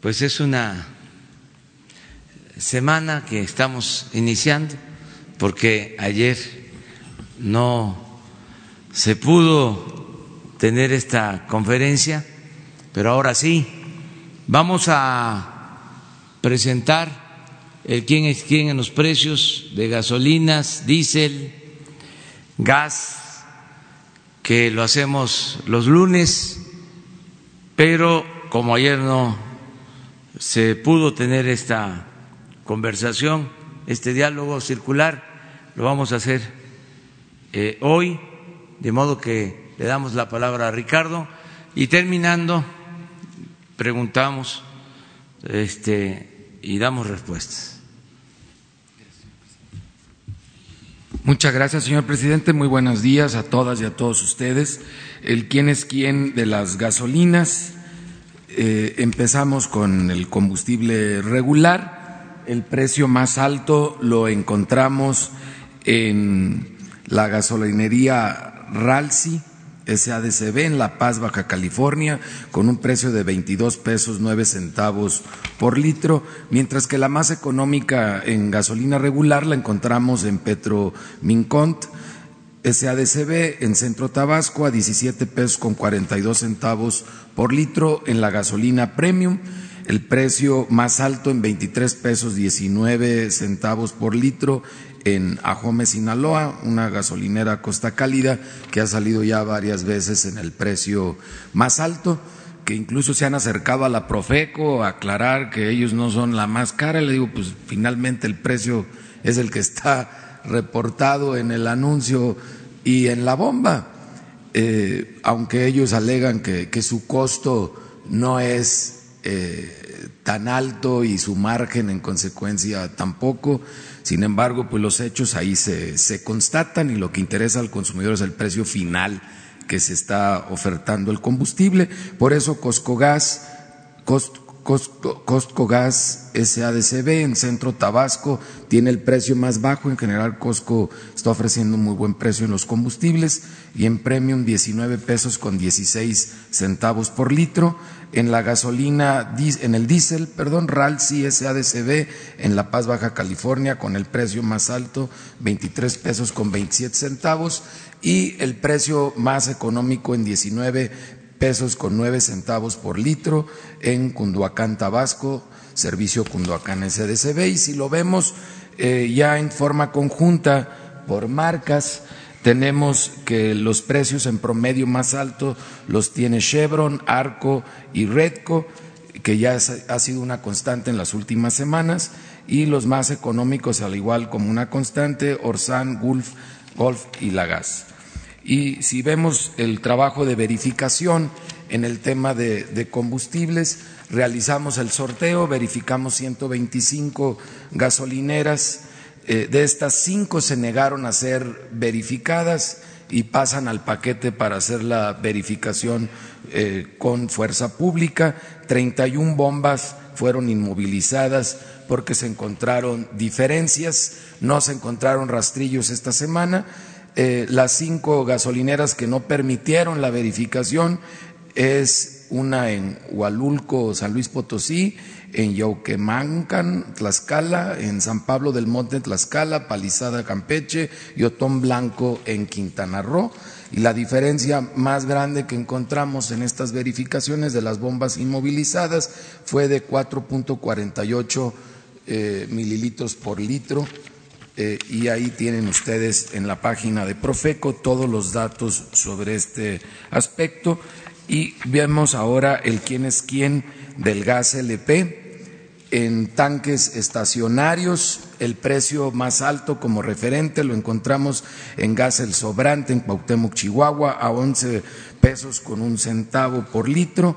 pues es una semana que estamos iniciando porque ayer no se pudo tener esta conferencia, pero ahora sí, vamos a presentar el quién es quién en los precios de gasolinas, diésel, gas, que lo hacemos los lunes, pero como ayer no se pudo tener esta conversación, este diálogo circular, lo vamos a hacer eh, hoy, de modo que le damos la palabra a Ricardo y terminando preguntamos este, y damos respuestas. Muchas gracias, señor presidente. Muy buenos días a todas y a todos ustedes. El quién es quién de las gasolinas. Eh, empezamos con el combustible regular. El precio más alto lo encontramos en la gasolinería Ralsi, SADCB, en La Paz, Baja California, con un precio de 22 pesos 9 centavos por litro, mientras que la más económica en gasolina regular la encontramos en Petro Mincont, SADCB en Centro Tabasco a 17 pesos con 42 centavos por litro en la gasolina premium, el precio más alto en 23 pesos 19 centavos por litro en Ajome, Sinaloa, una gasolinera Costa Cálida que ha salido ya varias veces en el precio más alto, que incluso se han acercado a la Profeco a aclarar que ellos no son la más cara. Le digo, pues finalmente el precio es el que está reportado en el anuncio y en la bomba, eh, aunque ellos alegan que, su costo no es eh, tan alto y su margen en consecuencia tampoco. Sin embargo, pues los hechos ahí se, se constatan y lo que interesa al consumidor es el precio final que se está ofertando el combustible. Por eso Coscogas, Costco, Gas SADCB en Centro Tabasco tiene el precio más bajo. En general, Costco está ofreciendo un muy buen precio en los combustibles y en Premium 19 pesos con 16 centavos por litro. En la gasolina, en el diésel, perdón, Ralsi SADCB en La Paz, Baja California, con el precio más alto, 23 pesos con 27 centavos. Y el precio más económico en 19 pesos con nueve centavos por litro en Cunduacán, Tabasco, servicio Cunduacán SDCB. Y si lo vemos eh, ya en forma conjunta por marcas, tenemos que los precios en promedio más altos los tiene Chevron, Arco y Redco, que ya ha sido una constante en las últimas semanas, y los más económicos, al igual como una constante, Orsan, Gulf, Golf y Lagas. Y si vemos el trabajo de verificación en el tema de, combustibles, realizamos el sorteo, verificamos 125 gasolineras, eh, de estas cinco se negaron a ser verificadas y pasan al paquete para hacer la verificación eh, con fuerza pública. 31 bombas fueron inmovilizadas porque se encontraron diferencias, no se encontraron rastrillos esta semana eh, las cinco gasolineras que no permitieron la verificación es una en Hualulco, San Luis Potosí, en Yauquemancan, Tlaxcala, en San Pablo del Monte, Tlaxcala, Palizada, Campeche y Otón Blanco en Quintana Roo. Y la diferencia más grande que encontramos en estas verificaciones de las bombas inmovilizadas fue de 4.48 eh, mililitros por litro eh, y ahí tienen ustedes en la página de Profeco todos los datos sobre este aspecto y vemos ahora el quién es quién del gas LP en tanques estacionarios. El precio más alto como referente lo encontramos en gas El Sobrante en Cuauhtémoc, Chihuahua, a 11 pesos con un centavo por litro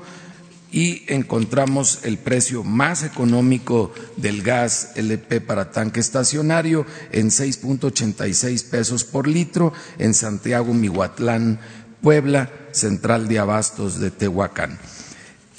y encontramos el precio más económico del gas LP para tanque estacionario en 6.86 pesos por litro en Santiago, Mihuatlán, Puebla, central de abastos de Tehuacán.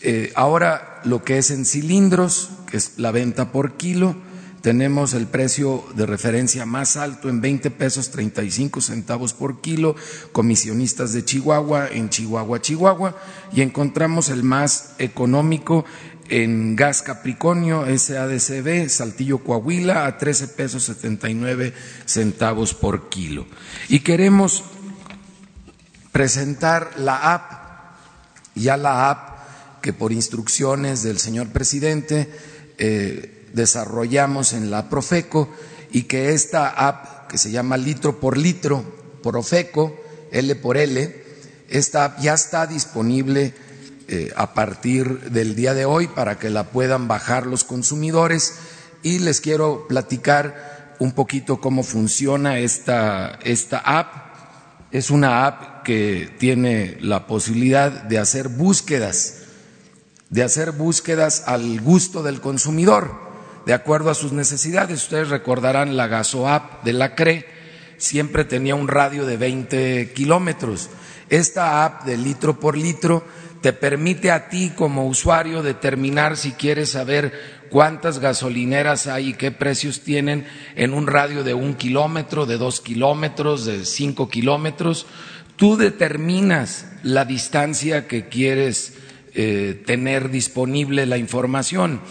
Eh, ahora lo que es en cilindros, que es la venta por kilo, tenemos el precio de referencia más alto en 20 pesos 35 centavos por kilo, comisionistas de Chihuahua en Chihuahua, Chihuahua, y encontramos el más económico en gas Capricornio, SADCB, Saltillo Coahuila, a 13 pesos 79 centavos por kilo. Y queremos presentar la app, ya la app que por instrucciones del señor presidente eh, desarrollamos en la Profeco y que esta app que se llama litro por litro, Profeco, L por L, esta app ya está disponible eh, a partir del día de hoy para que la puedan bajar los consumidores y les quiero platicar un poquito cómo funciona esta, esta app. Es una app que tiene la posibilidad de hacer búsquedas, de hacer búsquedas al gusto del consumidor, de acuerdo a sus necesidades. Ustedes recordarán la Gaso App de la CRE, siempre tenía un radio de 20 kilómetros. Esta app de litro por litro te permite a ti como usuario determinar si quieres saber cuántas gasolineras hay y qué precios tienen en un radio de un kilómetro, de dos kilómetros, de cinco kilómetros. Tú determinas la distancia que quieres eh, tener disponible la información,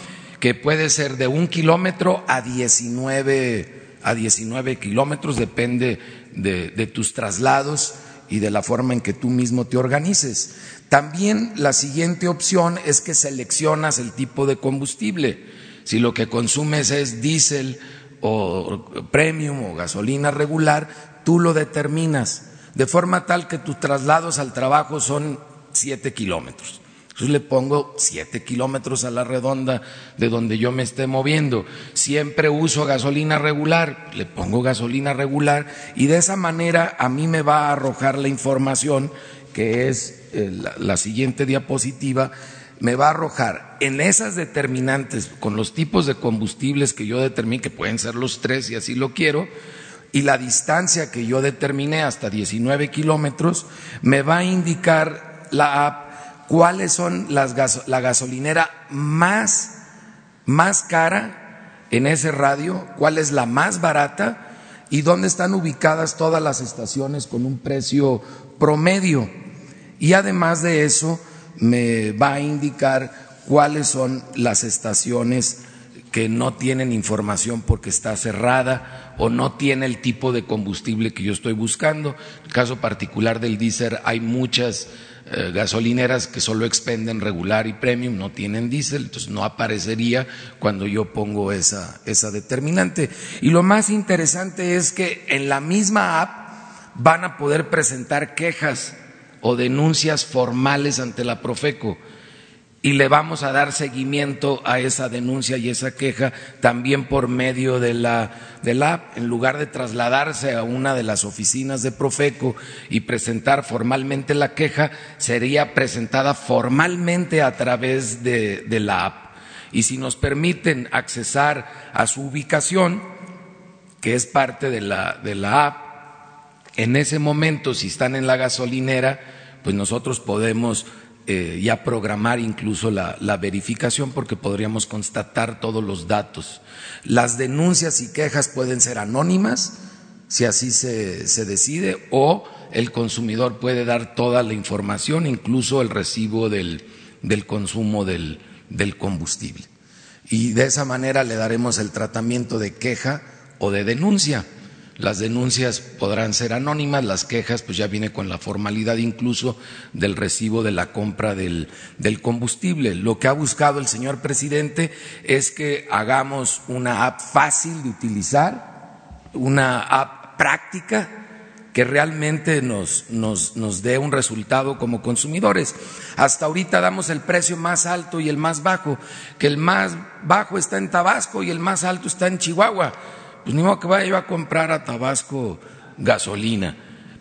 que puede ser de un kilómetro a 19, a 19 kilómetros, depende de tus traslados y de la forma en que tú mismo te organices. También la siguiente opción es que seleccionas el tipo de combustible. Si lo que consumes es diésel o premium o gasolina regular, tú lo determinas, de forma tal que tus traslados al trabajo son siete kilómetros. Entonces le pongo siete kilómetros a la redonda de donde yo me esté moviendo. Siempre uso gasolina regular, le pongo gasolina regular y de esa manera a mí me va a arrojar la información que es eh, la, siguiente diapositiva, me va a arrojar en esas determinantes, con los tipos de combustibles que yo determiné, que pueden ser los tres y así lo quiero, y la distancia que yo determiné hasta 19 kilómetros, me va a indicar la cuáles son las la gasolinera más, más cara en ese radio, cuál es la más barata y dónde están ubicadas todas las estaciones con un precio promedio y además de eso me va a indicar cuáles son las estaciones que no tienen información porque está cerrada o no tiene el tipo de combustible que yo estoy buscando. En el caso particular del diésel hay muchas eh, gasolineras que solo expenden regular y premium, no tienen diésel, entonces no aparecería cuando yo pongo esa, esa determinante. Y lo más interesante es que en la misma app van a poder presentar quejas o denuncias formales ante la Profeco y le vamos a dar seguimiento a esa denuncia y esa queja también por medio de la, de la app. En lugar de trasladarse a una de las oficinas de Profeco y presentar formalmente la queja, sería presentada formalmente a través de, de la app. Y si nos permiten accesar a su ubicación, que es parte de la, de la app, en ese momento, si están en la gasolinera, pues nosotros podemos eh, ya programar incluso la, verificación porque podríamos constatar todos los datos. Las denuncias y quejas pueden ser anónimas, si así se, decide, o el consumidor puede dar toda la información, incluso el recibo del, consumo del combustible. Y de esa manera le daremos el tratamiento de queja o de denuncia. Las denuncias podrán ser anónimas, las quejas pues ya viene con la formalidad incluso del recibo de la compra del, combustible. Lo que ha buscado el señor presidente es que hagamos una app fácil de utilizar, una app práctica que realmente nos, nos, nos dé un resultado como consumidores. Hasta ahorita damos el precio más alto y el más bajo, que el más bajo está en Tabasco y el más alto está en Chihuahua pues ni modo que vaya yo a comprar a Tabasco gasolina.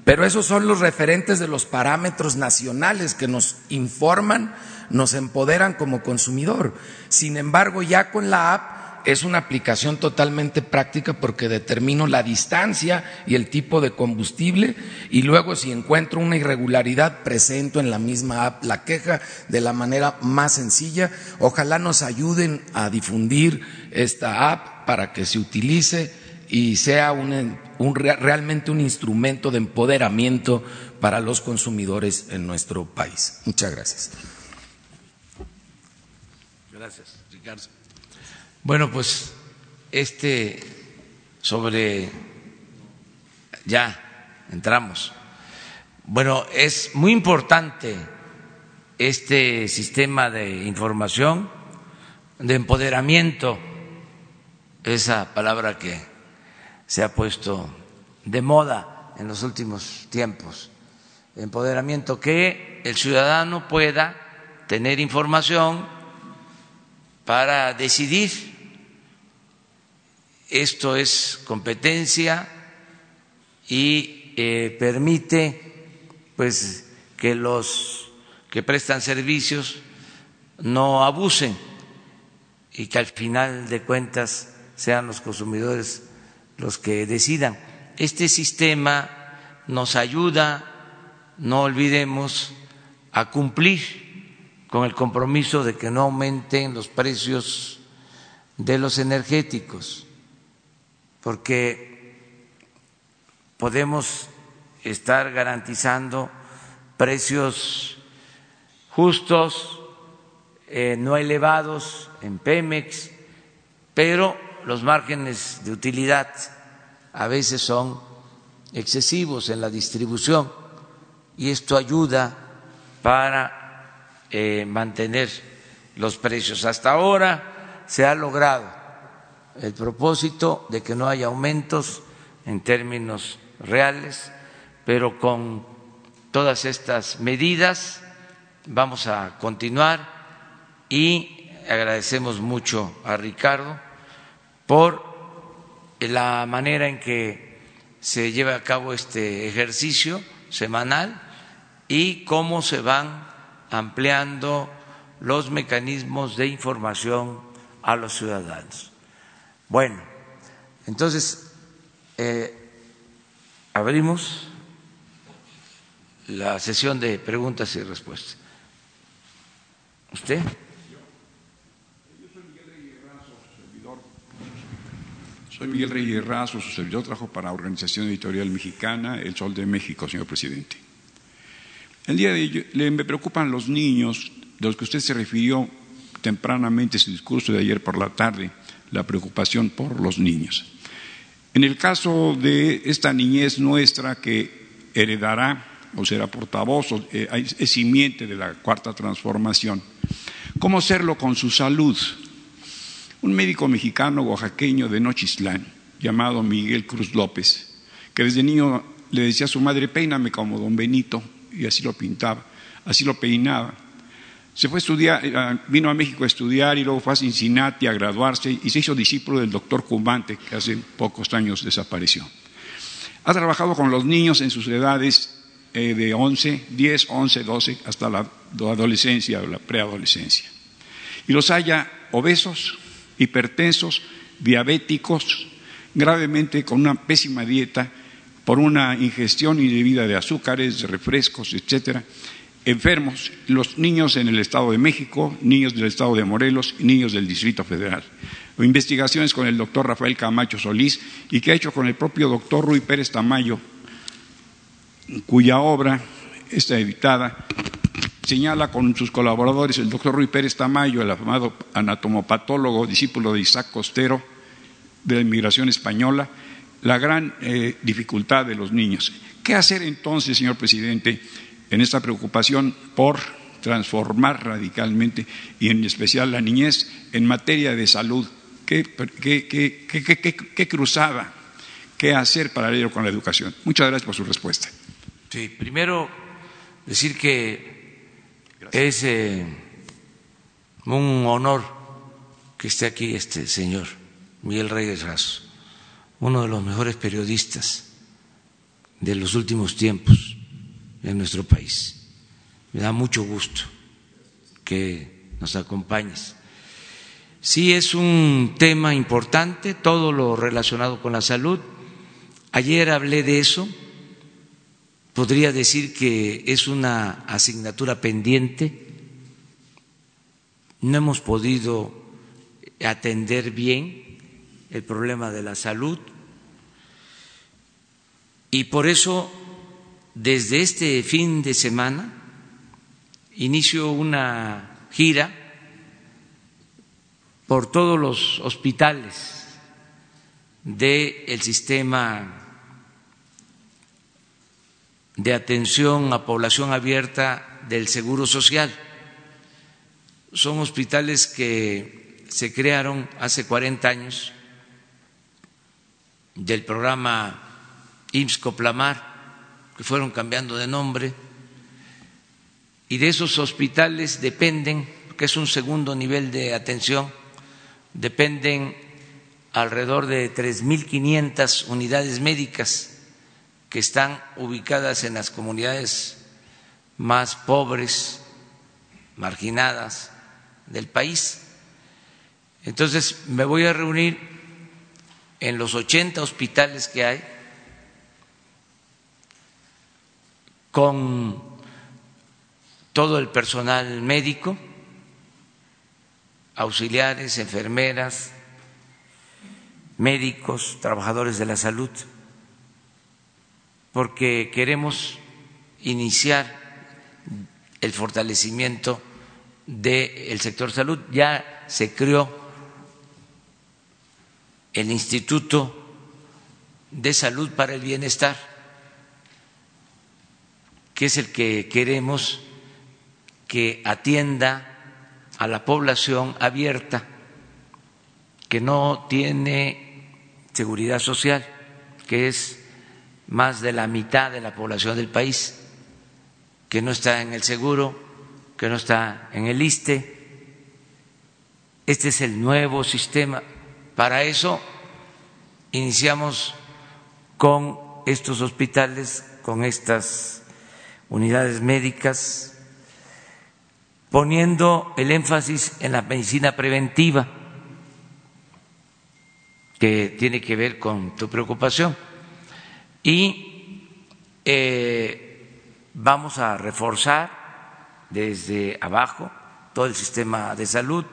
Pero esos son los referentes de los parámetros nacionales que nos informan, nos empoderan como consumidor. Sin embargo, ya con la app es una aplicación totalmente práctica porque determino la distancia y el tipo de combustible y luego si encuentro una irregularidad presento en la misma app la queja de la manera más sencilla. Ojalá nos ayuden a difundir esta app para que se utilice y sea un, realmente un instrumento de empoderamiento para los consumidores en nuestro país. Muchas gracias. Gracias, Ricardo. Bueno, pues este sobre ya entramos. Bueno, es muy importante este sistema de información, de empoderamiento, esa palabra que se ha puesto de moda en los últimos tiempos, empoderamiento, que el ciudadano pueda tener información para decidir. Esto es competencia y eh, permite pues que los que prestan servicios no abusen y que al final de cuentas sean los consumidores los que decidan. Este sistema nos ayuda, no olvidemos, a cumplir con el compromiso de que no aumenten los precios de los energéticos, porque podemos estar garantizando precios justos, eh, no elevados en Pemex, pero los márgenes de utilidad a veces son excesivos en la distribución y esto ayuda para eh, mantener los precios. Hasta ahora se ha logrado el propósito de que no haya aumentos en términos reales, pero con todas estas medidas vamos a continuar y agradecemos mucho a Ricardo por la manera en que se lleva a cabo este ejercicio semanal y cómo se van ampliando los mecanismos de información a los ciudadanos. Bueno, entonces eh, abrimos la sesión de preguntas y respuestas. ¿Usted? Soy Miguel Reyes Razo, su trabajo para Organización Editorial Mexicana, El Sol de México, señor presidente. El día de hoy me preocupan los niños, de los que usted se refirió tempranamente en su discurso de ayer por la tarde, la preocupación por los niños. En el caso de esta niñez nuestra que heredará o será portavoz, eh, es simiente de la cuarta transformación, ¿cómo hacerlo con su salud? Un médico mexicano oaxaqueño de Nochislán, llamado Miguel Cruz López, que desde niño le decía a su madre, peíname como don Benito, y así lo pintaba, así lo peinaba. Se fue a estudiar, eh, vino a México a estudiar y luego fue a Cincinnati a graduarse y se hizo discípulo del doctor Cubante, que hace pocos años desapareció. Ha trabajado con los niños en sus edades eh, de 11, 10, 11, 12 hasta la adolescencia o la preadolescencia. Y los haya obesos, hipertensos, diabéticos, gravemente con una pésima dieta por una ingestión indebida de azúcares, de refrescos, etcétera, enfermos, los niños en el Estado de México, niños del Estado de Morelos y niños del Distrito Federal. Investigaciones con el doctor Rafael Camacho Solís y que ha hecho con el propio doctor Rui Pérez Tamayo, cuya obra está editada, señala con sus colaboradores el doctor Rui Pérez Tamayo, el afamado anatomopatólogo, discípulo de Isaac Costero, de la inmigración española, la gran eh, dificultad de los niños. ¿Qué hacer entonces, señor presidente, en esta preocupación por transformar radicalmente y en especial la niñez en materia de salud? ¿Qué, qué, cruzada? ¿Qué hacer paralelo con la educación? Muchas gracias por su respuesta. Sí, primero decir que es eh, un honor que esté aquí este señor, Miguel Reyes Razo uno de los mejores periodistas de los últimos tiempos en nuestro país. Me da mucho gusto que nos acompañes. Sí es un tema importante, todo lo relacionado con la salud. Ayer hablé de eso. Podría decir que es una asignatura pendiente. No hemos podido atender bien el problema de la salud y por eso desde este fin de semana inicio una gira por todos los hospitales del sistema de atención a población abierta del Seguro Social. Son hospitales que se crearon hace 40 años del programa IMSS-Coplamar que fueron cambiando de nombre, y de esos hospitales dependen, que es un segundo nivel de atención, dependen alrededor de 3.500 unidades médicas que están ubicadas en las comunidades más pobres, marginadas del país. Entonces me voy a reunir en los 80 hospitales que hay con todo el personal médico, auxiliares, enfermeras, médicos, trabajadores de la salud, porque queremos iniciar el fortalecimiento del sector salud. Ya se creó el Instituto de Salud para el Bienestar que es el que queremos que atienda a la población abierta que no tiene seguridad social, que es más de la mitad de la población del país, que no está en el seguro, que no está en el ISTE. Este es el nuevo sistema. Para eso iniciamos con estos hospitales, con estas unidades médicas, poniendo el énfasis en la medicina preventiva, que tiene que ver con tu preocupación. Y eh, vamos a reforzar desde abajo todo el sistema de salud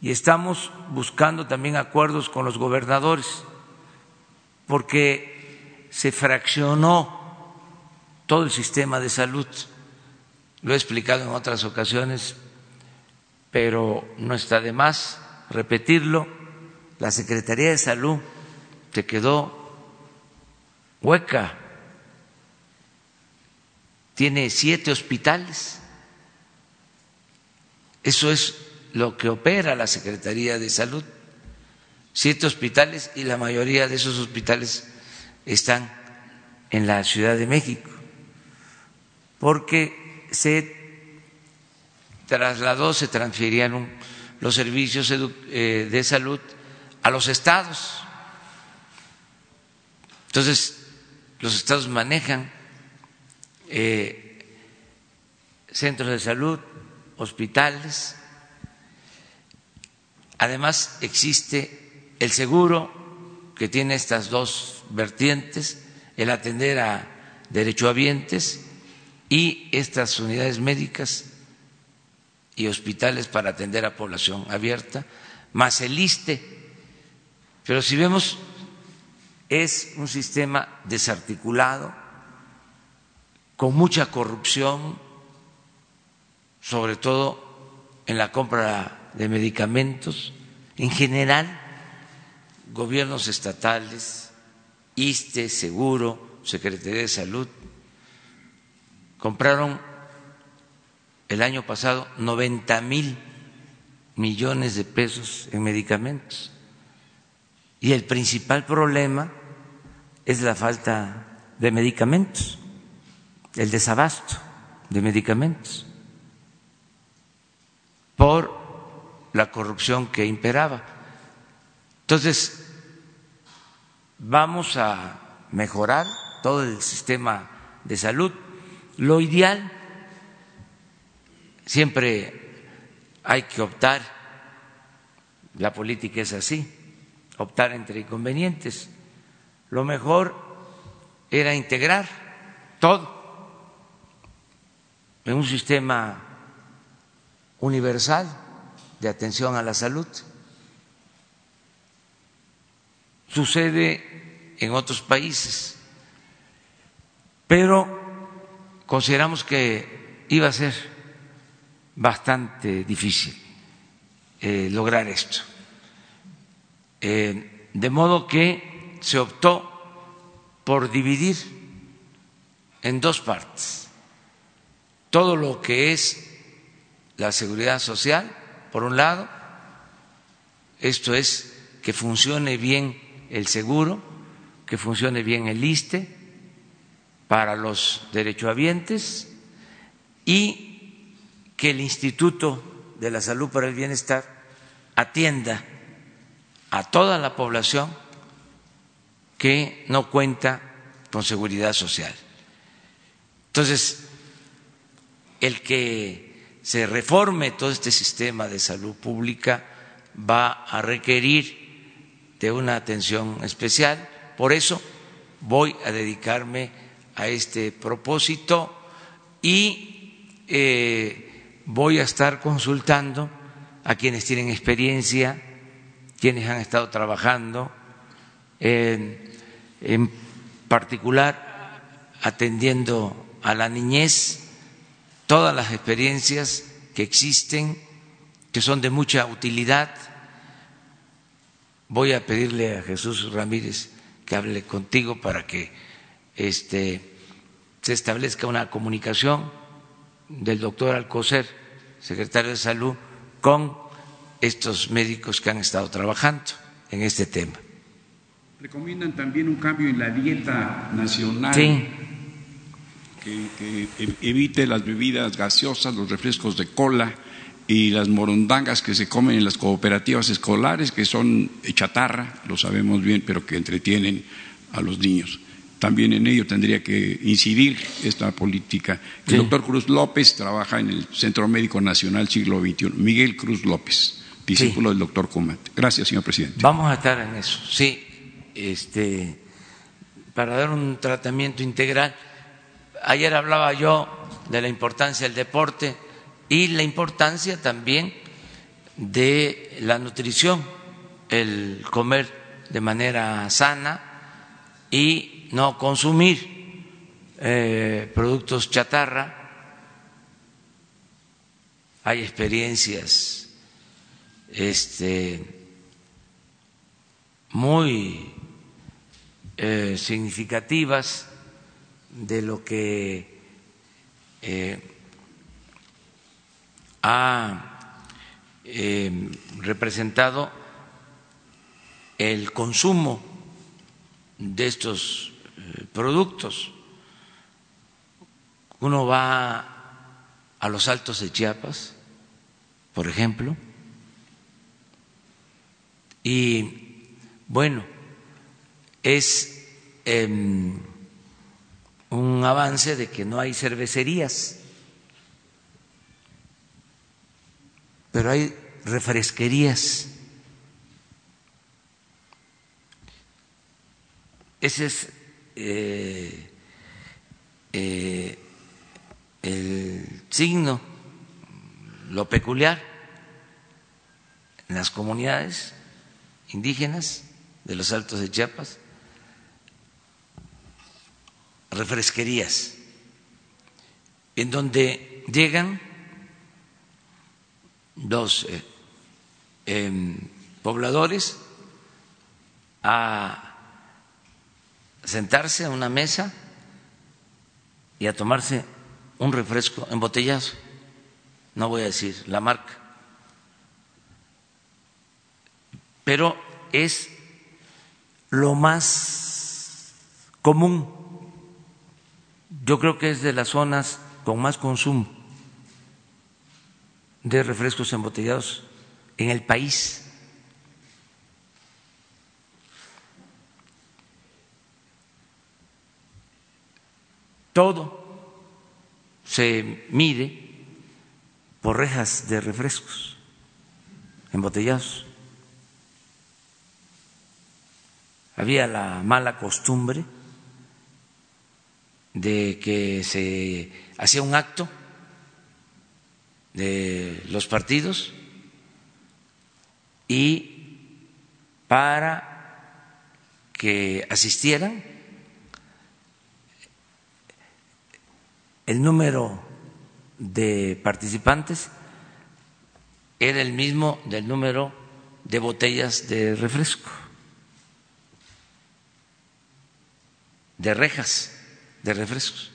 y estamos buscando también acuerdos con los gobernadores, porque se fraccionó todo el sistema de salud. Lo he explicado en otras ocasiones, pero no está de más repetirlo. La Secretaría de Salud te quedó hueca. Tiene siete hospitales. Eso es lo que opera la Secretaría de Salud. Siete hospitales y la mayoría de esos hospitales están en la Ciudad de México porque se trasladó, se transfirieron los servicios eh, de salud a los estados. Entonces, los estados manejan eh, centros de salud, hospitales. Además, existe el seguro que tiene estas dos vertientes, el atender a derechohabientes y estas unidades médicas y hospitales para atender a población abierta, más el ISTE. Pero si vemos, es un sistema desarticulado, con mucha corrupción, sobre todo en la compra de medicamentos, en general, gobiernos estatales, ISTE, Seguro, Secretaría de Salud, compraron el año pasado 90 mil millones de pesos en medicamentos. Y el principal problema es la falta de medicamentos, el desabasto de medicamentos, por la corrupción que imperaba. Entonces, vamos a mejorar todo el sistema de salud lo ideal, siempre hay que optar la política es así, optar entre inconvenientes. Lo mejor era integrar todo en un sistema universal de atención a la salud. Sucede en otros países, pero consideramos que iba a ser bastante difícil eh, lograr esto. Eh, de modo que se optó por dividir en dos partes todo lo que es la seguridad social, por un lado, esto es que funcione bien el seguro, que funcione bien el ISTE para los derechohabientes y que el Instituto de la Salud para el Bienestar atienda a toda la población que no cuenta con seguridad social. Entonces, el que se reforme todo este sistema de salud pública va a requerir de una atención especial. Por eso voy a dedicarme a este propósito y eh, voy a estar consultando a quienes tienen experiencia, quienes han estado trabajando, en particular atendiendo a la niñez todas las experiencias que existen, que son de mucha utilidad. Voy a pedirle a Jesús Ramírez que hable contigo para que este, se establezca una comunicación del doctor Alcocer, secretario de Salud, con estos médicos que han estado trabajando en este tema. Recomiendan también un cambio en la dieta nacional. Sí que, evite las bebidas gaseosas, los refrescos de cola y las morondangas que se comen en las cooperativas escolares, que son chatarra, lo sabemos bien, pero que entretienen a los niños. También en ello tendría que incidir esta política. El doctor Cruz López trabaja en el Centro Médico Nacional Siglo XXI. Miguel Cruz López, discípulo del doctor Kumat. Gracias, señor presidente. Vamos a estar en eso, sí, este, para dar un tratamiento integral Ayer hablaba yo de la importancia del deporte y la importancia también de la nutrición, el comer de manera sana y no consumir eh, productos chatarra. Hay experiencias este, muy eh, significativas de lo que eh, ha eh, representado el consumo de estos productos. Uno va a los altos de Chiapas, por ejemplo, y bueno, es em, un avance de que no hay cervecerías, pero hay refresquerías. Ese es eh, eh, el signo, lo peculiar en las comunidades indígenas de los Altos de Chiapas refresquerías, en donde llegan dos eh, em, pobladores a sentarse a una mesa y a tomarse un refresco embotellado. No voy a decir la marca, pero es lo más común yo creo que es de las zonas con más consumo de refrescos embotellados en el país. Todo se mide por rejas de refrescos embotellados. Había la mala costumbre de que se hacía un acto de los partidos y para que asistieran el número de participantes era el mismo del número de botellas de refresco, de rejas de refrescos.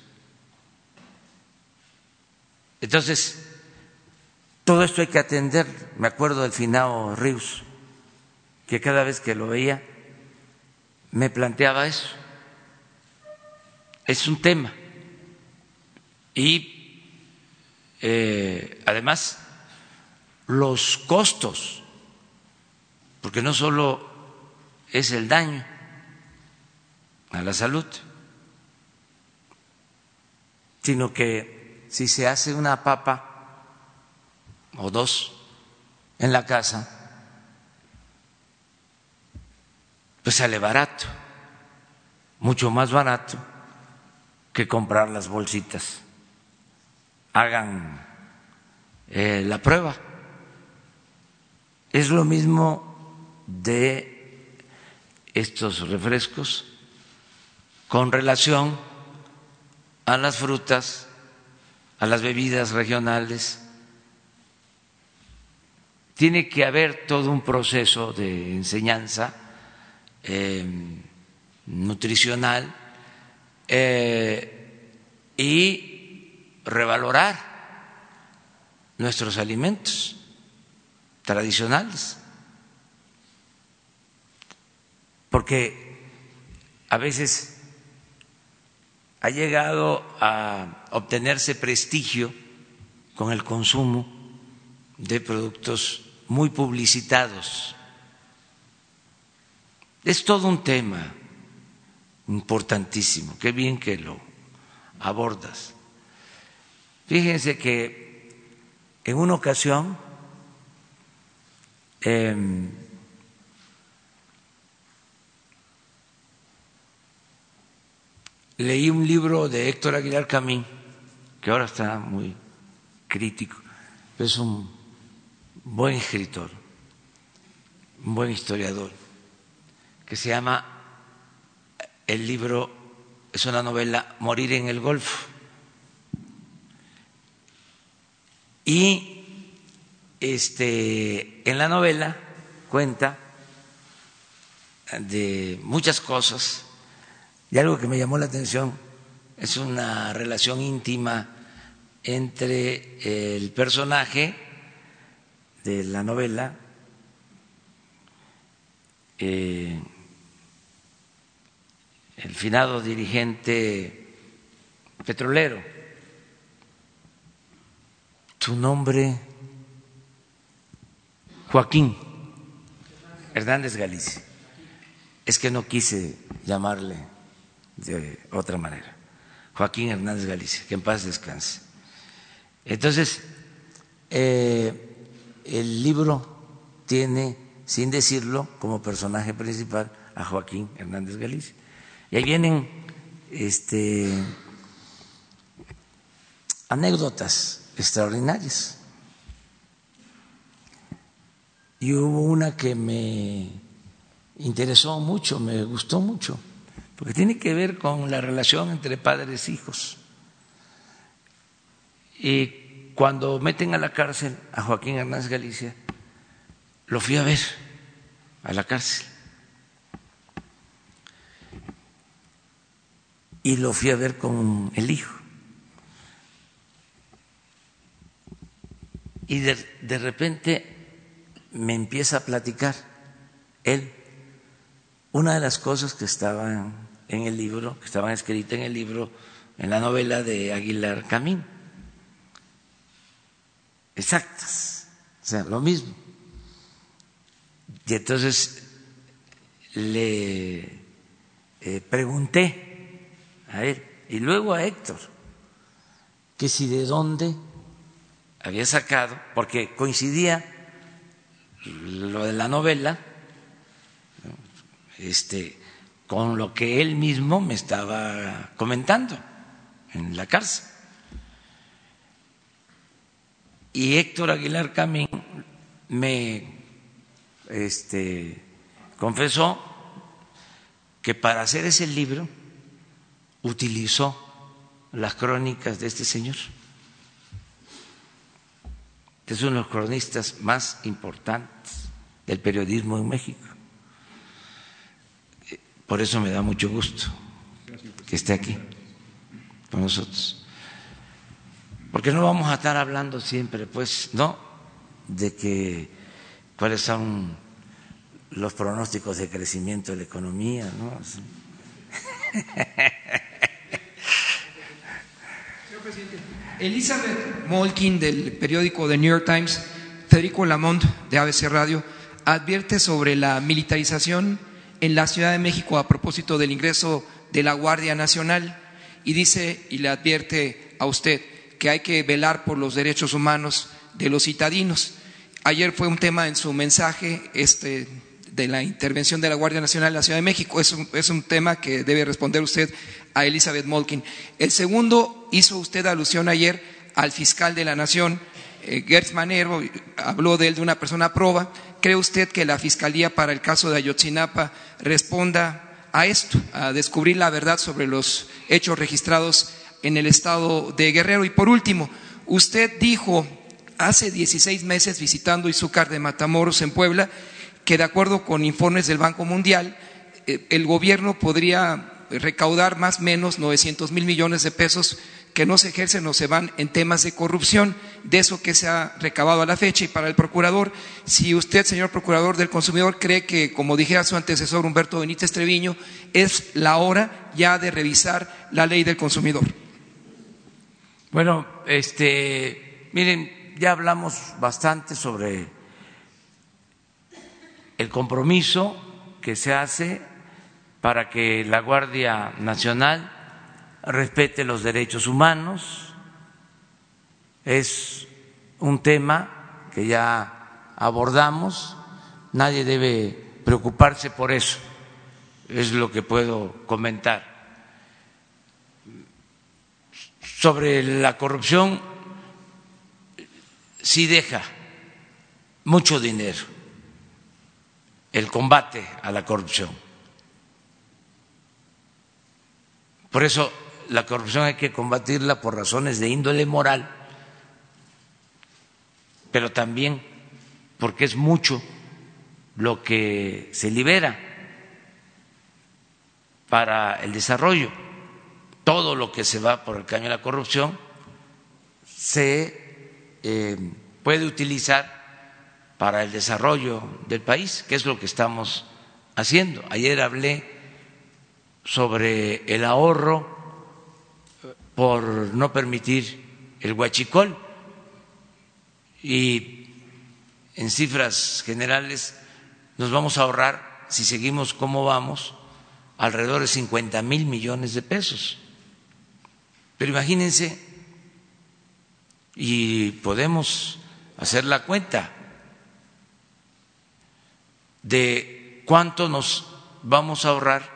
Entonces, todo esto hay que atender. Me acuerdo del finado Rius, que cada vez que lo veía me planteaba eso. Es un tema. Y eh, además, los costos, porque no solo es el daño a la salud, sino que si se hace una papa o dos en la casa, pues sale barato, mucho más barato que comprar las bolsitas. Hagan eh, la prueba. Es lo mismo de estos refrescos con relación a las frutas, a las bebidas regionales. Tiene que haber todo un proceso de enseñanza eh, nutricional eh, y revalorar nuestros alimentos tradicionales, porque a veces ha llegado a obtenerse prestigio con el consumo de productos muy publicitados. Es todo un tema importantísimo, qué bien que lo abordas. Fíjense que en una ocasión Em, leí un libro de Héctor Aguilar Camín, que ahora está muy crítico, es un buen escritor, un buen historiador, que se llama, el libro es una novela, Morir en el Golfo. Y este, en la novela cuenta de muchas cosas y algo que me llamó la atención es una relación íntima entre el personaje de la novela eh, el finado dirigente petrolero. Su nombre Joaquín Hernández Galicia. Es que no quise llamarle de otra manera. Joaquín Hernández Galicia, que en paz descanse. Entonces, eh, el libro tiene, sin decirlo, como personaje principal a Joaquín Hernández Galicia. Y ahí vienen este, anécdotas extraordinarias y hubo una que me interesó mucho, me gustó mucho, porque tiene que ver con la relación entre padres e hijos. Y cuando meten a la cárcel a Joaquín Hernández Galicia, lo fui a ver a la cárcel. Y lo fui a ver con el hijo. Y de, de repente me empieza a platicar él una de las cosas que estaban en el libro, que estaban escritas en el libro, en la novela de Aguilar Camín. Exactas, o sea, lo mismo. Y entonces le eh, pregunté a él y luego a Héctor que si de dónde había sacado, porque coincidía lo de la novela, este, con lo que él mismo me estaba comentando en la cárcel. Y Héctor Aguilar Camín me este, confesó que para hacer ese libro utilizó las crónicas de este señor. Es uno de los cronistas más importantes del periodismo en México. Por eso me da mucho gusto que esté aquí con nosotros. Porque no vamos a estar hablando siempre, pues, ¿no? De que cuáles son los pronósticos de crecimiento de la economía, ¿no? Señor presidente, Elizabeth Molkin del periódico The New York Times, Federico Lamont de ABC Radio, advierte sobre la militarización en la Ciudad de México a propósito del ingreso de la Guardia Nacional y dice y le advierte a usted que hay que velar por los derechos humanos de los citadinos. Ayer fue un tema en su mensaje este, de la intervención de la Guardia Nacional en la Ciudad de México. Es un, es un tema que debe responder usted a Elizabeth Molkin. El segundo, hizo usted alusión ayer al fiscal de la Nación, eh, Gertz Manero, habló de él de una persona proba. ¿Cree usted que la Fiscalía para el caso de Ayotzinapa responda a esto, a descubrir la verdad sobre los hechos registrados en el estado de Guerrero? Y por último, usted dijo hace 16 meses visitando Izúcar de Matamoros en Puebla que de acuerdo con informes del Banco Mundial, eh, el gobierno podría recaudar más o menos 900 mil millones de pesos que no se ejercen o se van en temas de corrupción, de eso que se ha recabado a la fecha. Y para el procurador, si usted, señor procurador del consumidor, cree que, como dijera su antecesor Humberto Benítez Treviño, es la hora ya de revisar la ley del consumidor. Bueno, este, miren, ya hablamos bastante sobre el compromiso que se hace para que la Guardia Nacional respete los derechos humanos. Es un tema que ya abordamos, nadie debe preocuparse por eso, es lo que puedo comentar. Sobre la corrupción, sí deja mucho dinero el combate a la corrupción. Por eso la corrupción hay que combatirla por razones de índole moral, pero también porque es mucho lo que se libera para el desarrollo. Todo lo que se va por el caño de la corrupción se eh, puede utilizar para el desarrollo del país, que es lo que estamos haciendo. Ayer hablé sobre el ahorro por no permitir el huachicol y en cifras generales nos vamos a ahorrar, si seguimos como vamos, alrededor de 50 mil millones de pesos. Pero imagínense, y podemos hacer la cuenta, de cuánto nos vamos a ahorrar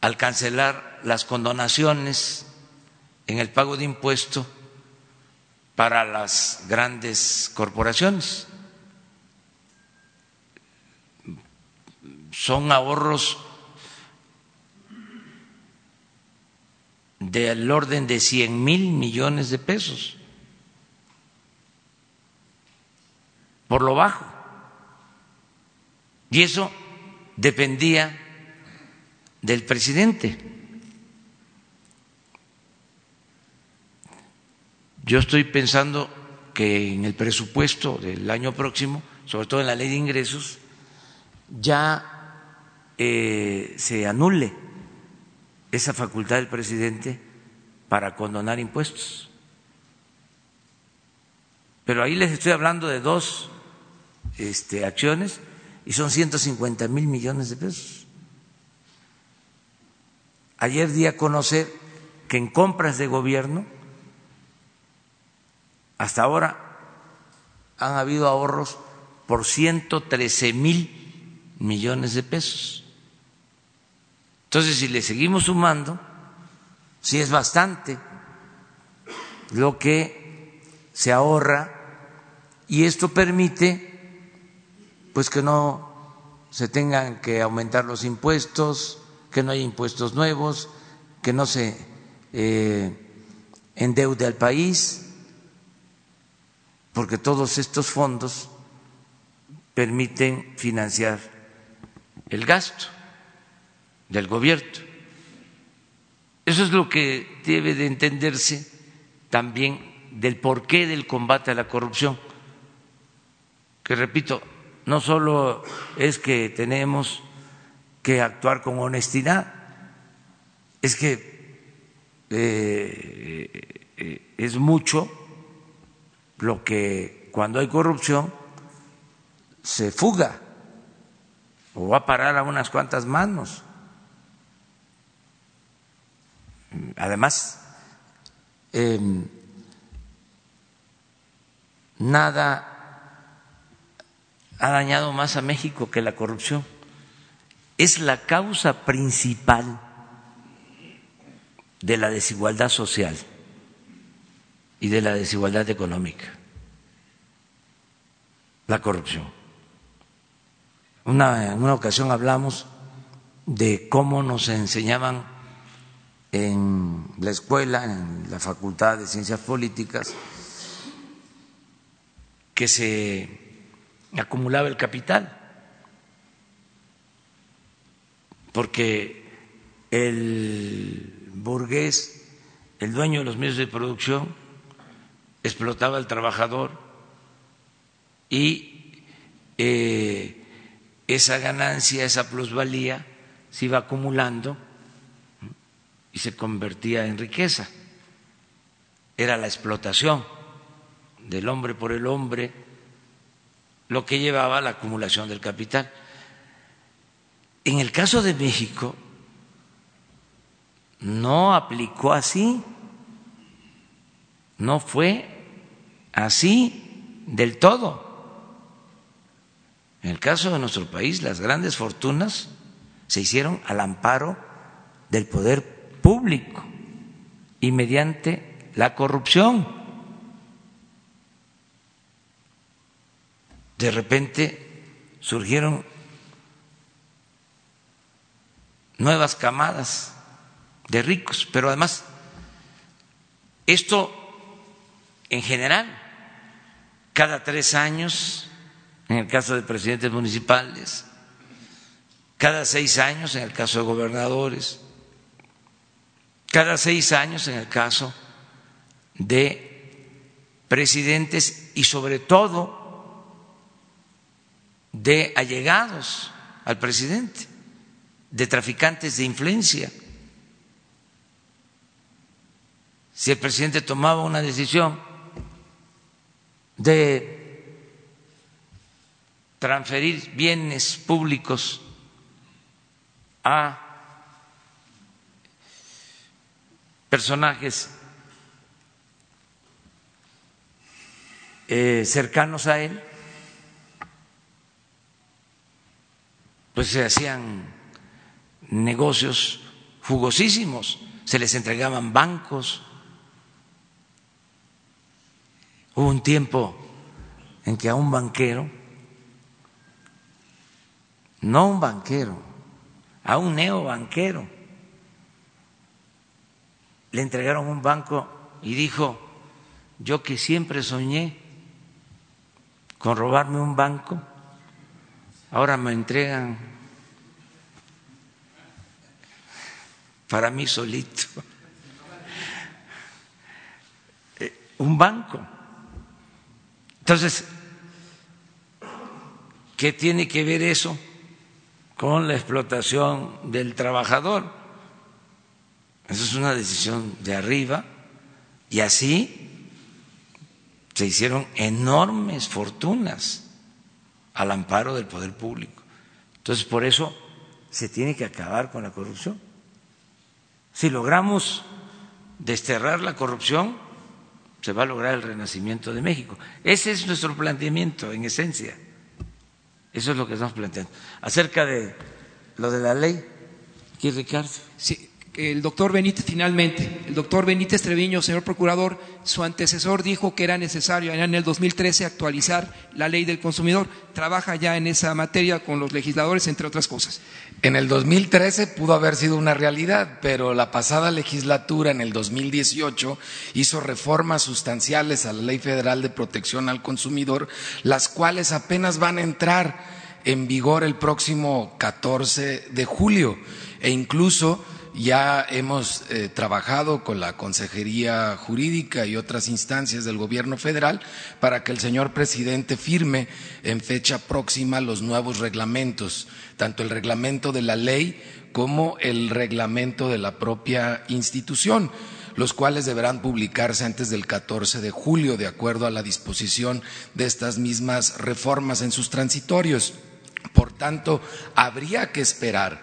al cancelar las condonaciones en el pago de impuesto para las grandes corporaciones. Son ahorros del orden de 100 mil millones de pesos, por lo bajo. Y eso dependía del presidente. Yo estoy pensando que en el presupuesto del año próximo, sobre todo en la ley de ingresos, ya eh, se anule esa facultad del presidente para condonar impuestos. Pero ahí les estoy hablando de dos este, acciones y son 150 mil millones de pesos. Ayer di a conocer que en compras de gobierno, hasta ahora han habido ahorros por 113 mil millones de pesos. Entonces, si le seguimos sumando, sí es bastante lo que se ahorra y esto permite pues que no se tengan que aumentar los impuestos, que no haya impuestos nuevos, que no se eh, endeude al país, porque todos estos fondos permiten financiar el gasto del gobierno. Eso es lo que debe de entenderse también del porqué del combate a la corrupción, que repito, no solo es que tenemos que actuar con honestidad, es que eh, eh, es mucho lo que cuando hay corrupción se fuga o va a parar a unas cuantas manos. Además, em, nada ha dañado más a México que la corrupción. Es la causa principal de la desigualdad social y de la desigualdad económica, la corrupción. Una, en una ocasión hablamos de cómo nos enseñaban en la escuela, en la Facultad de Ciencias Políticas, que se acumulaba el capital, porque el burgués, el dueño de los medios de producción, explotaba al trabajador y eh, esa ganancia, esa plusvalía se iba acumulando y se convertía en riqueza. Era la explotación del hombre por el hombre lo que llevaba a la acumulación del capital. En el caso de México, no aplicó así, no fue así del todo. En el caso de nuestro país, las grandes fortunas se hicieron al amparo del poder público y mediante la corrupción. de repente surgieron nuevas camadas de ricos, pero además esto en general, cada tres años, en el caso de presidentes municipales, cada seis años en el caso de gobernadores, cada seis años en el caso de presidentes y sobre todo de allegados al presidente, de traficantes de influencia. Si el presidente tomaba una decisión de transferir bienes públicos a personajes eh, cercanos a él, pues se hacían negocios jugosísimos, se les entregaban bancos. Hubo un tiempo en que a un banquero, no un banquero, a un neobanquero, le entregaron un banco y dijo, yo que siempre soñé con robarme un banco, ahora me entregan para mí solito eh, un banco. Entonces, ¿qué tiene que ver eso con la explotación del trabajador? Eso es una decisión de arriba y así se hicieron enormes fortunas al amparo del poder público. Entonces, por eso se tiene que acabar con la corrupción. Si logramos desterrar la corrupción, se va a lograr el renacimiento de México. Ese es nuestro planteamiento, en esencia. Eso es lo que estamos planteando. Acerca de lo de la ley, ¿Qué, Ricardo? Sí, el doctor Benítez, finalmente, el doctor Benítez Treviño, señor procurador, su antecesor dijo que era necesario en el 2013 actualizar la ley del consumidor. Trabaja ya en esa materia con los legisladores, entre otras cosas. En el 2013 pudo haber sido una realidad, pero la pasada legislatura, en el 2018, hizo reformas sustanciales a la Ley Federal de Protección al Consumidor, las cuales apenas van a entrar en vigor el próximo 14 de julio e incluso ya hemos eh, trabajado con la Consejería Jurídica y otras instancias del Gobierno federal para que el señor presidente firme en fecha próxima los nuevos reglamentos, tanto el reglamento de la ley como el reglamento de la propia institución los cuales deberán publicarse antes del 14 de julio, de acuerdo a la disposición de estas mismas reformas en sus transitorios. Por tanto, habría que esperar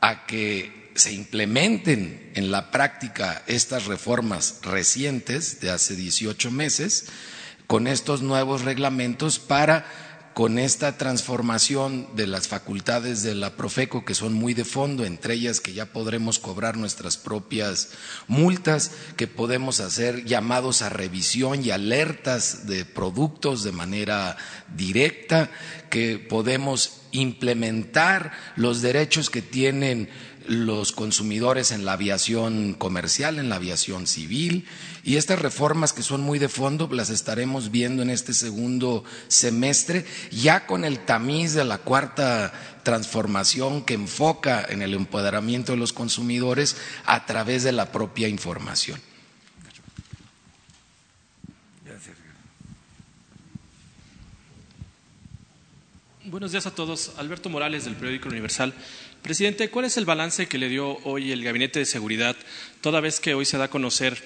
a que se implementen en la práctica estas reformas recientes de hace 18 meses con estos nuevos reglamentos para con esta transformación de las facultades de la Profeco, que son muy de fondo, entre ellas que ya podremos cobrar nuestras propias multas, que podemos hacer llamados a revisión y alertas de productos de manera directa, que podemos implementar los derechos que tienen los consumidores en la aviación comercial, en la aviación civil. Y estas reformas que son muy de fondo las estaremos viendo en este segundo semestre, ya con el tamiz de la cuarta transformación que enfoca en el empoderamiento de los consumidores a través de la propia información. Buenos días a todos. Alberto Morales del periódico Universal. Presidente, ¿cuál es el balance que le dio hoy el Gabinete de Seguridad, toda vez que hoy se da a conocer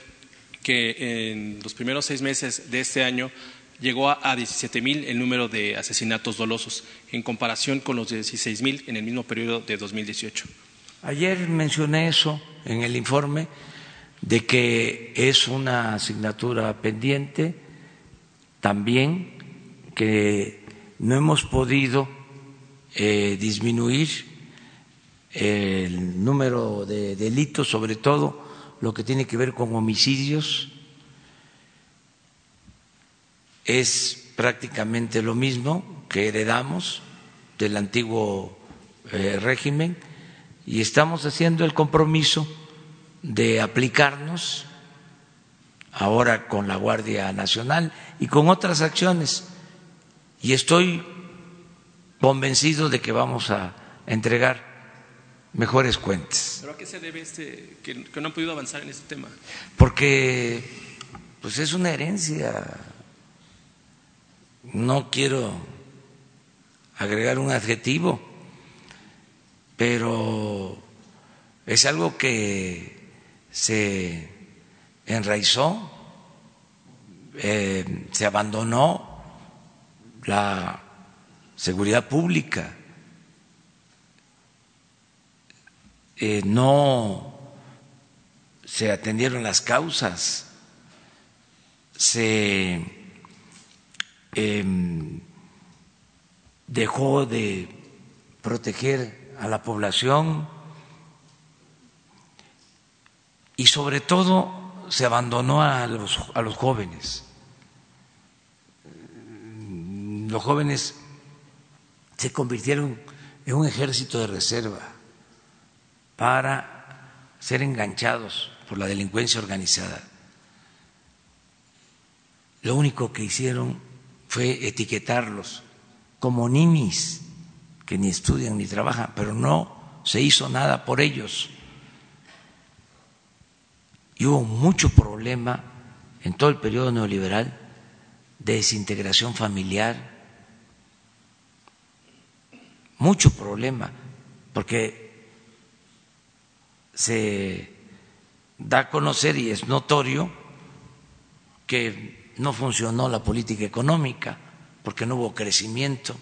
que en los primeros seis meses de este año llegó a 17 mil el número de asesinatos dolosos, en comparación con los 16 mil en el mismo periodo de 2018? Ayer mencioné eso en el informe de que es una asignatura pendiente, también que no hemos podido eh, disminuir el número de delitos, sobre todo lo que tiene que ver con homicidios, es prácticamente lo mismo que heredamos del antiguo eh, régimen y estamos haciendo el compromiso de aplicarnos ahora con la Guardia Nacional y con otras acciones. Y estoy convencido de que vamos a entregar mejores cuentas. ¿Pero a qué se debe este, que, no han podido avanzar en este tema? Porque pues es una herencia. No quiero agregar un adjetivo, pero es algo que se enraizó, eh, se abandonó la seguridad pública Eh, no se atendieron las causas, se em, dejó de proteger a la población y sobre todo se abandonó a los, a los jóvenes. Los jóvenes se convirtieron en un ejército de reserva para ser enganchados por la delincuencia organizada. Lo único que hicieron fue etiquetarlos como ninis que ni estudian ni trabajan, pero no se hizo nada por ellos. Y hubo mucho problema en todo el periodo neoliberal de desintegración familiar, mucho problema, porque se da a conocer y es notorio que no funcionó la política económica porque no hubo crecimiento.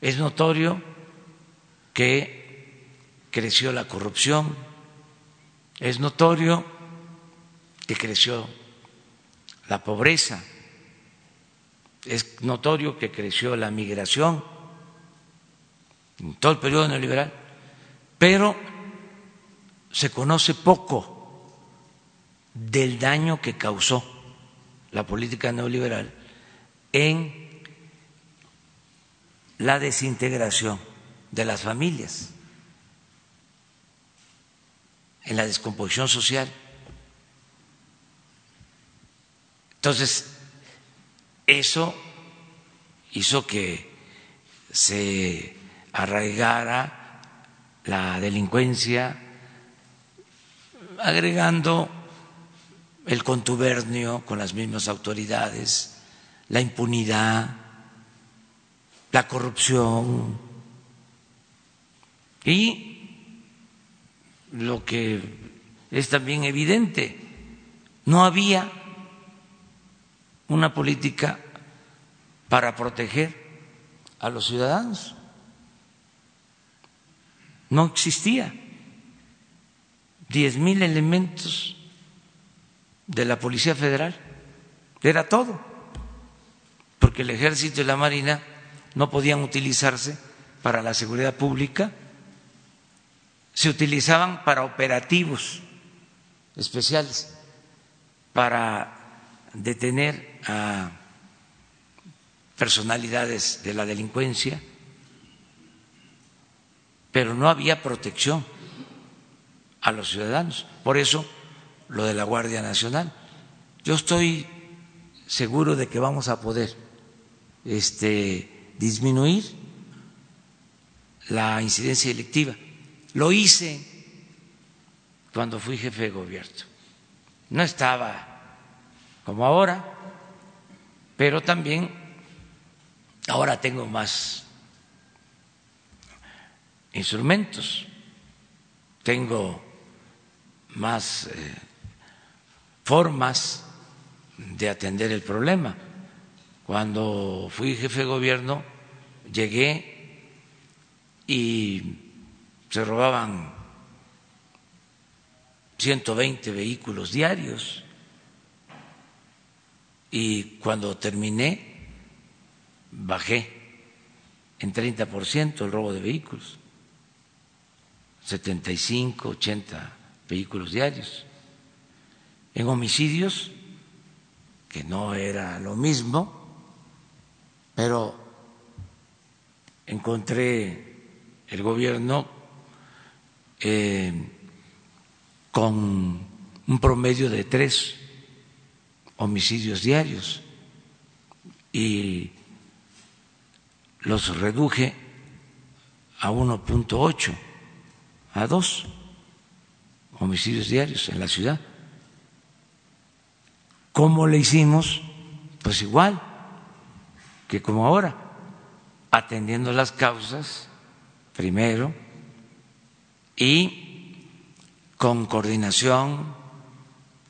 Es notorio que creció la corrupción, es notorio que creció la pobreza, es notorio que creció la migración en todo el periodo neoliberal, pero se conoce poco del daño que causó la política neoliberal en la desintegración de las familias, en la descomposición social. Entonces, eso hizo que se arraigara la delincuencia, agregando el contubernio con las mismas autoridades, la impunidad, la corrupción y lo que es también evidente, no había una política para proteger a los ciudadanos. No existía. Diez mil elementos de la Policía Federal. Era todo. Porque el ejército y la marina no podían utilizarse para la seguridad pública, se utilizaban para operativos especiales, para detener a personalidades de la delincuencia, pero no había protección a los ciudadanos. Por eso lo de la Guardia Nacional. Yo estoy seguro de que vamos a poder este, disminuir la incidencia electiva. Lo hice cuando fui jefe de gobierno. No estaba como ahora, pero también ahora tengo más instrumentos, tengo más eh, formas de atender el problema. Cuando fui jefe de gobierno, llegué y se robaban 120 vehículos diarios y cuando terminé bajé en 30% el robo de vehículos, 75, 80 vehículos diarios. En homicidios, que no era lo mismo, pero encontré el gobierno eh, con un promedio de tres homicidios diarios y los reduje a 1.8, a dos homicidios diarios en la ciudad. ¿Cómo le hicimos? Pues igual que como ahora, atendiendo las causas primero y con coordinación,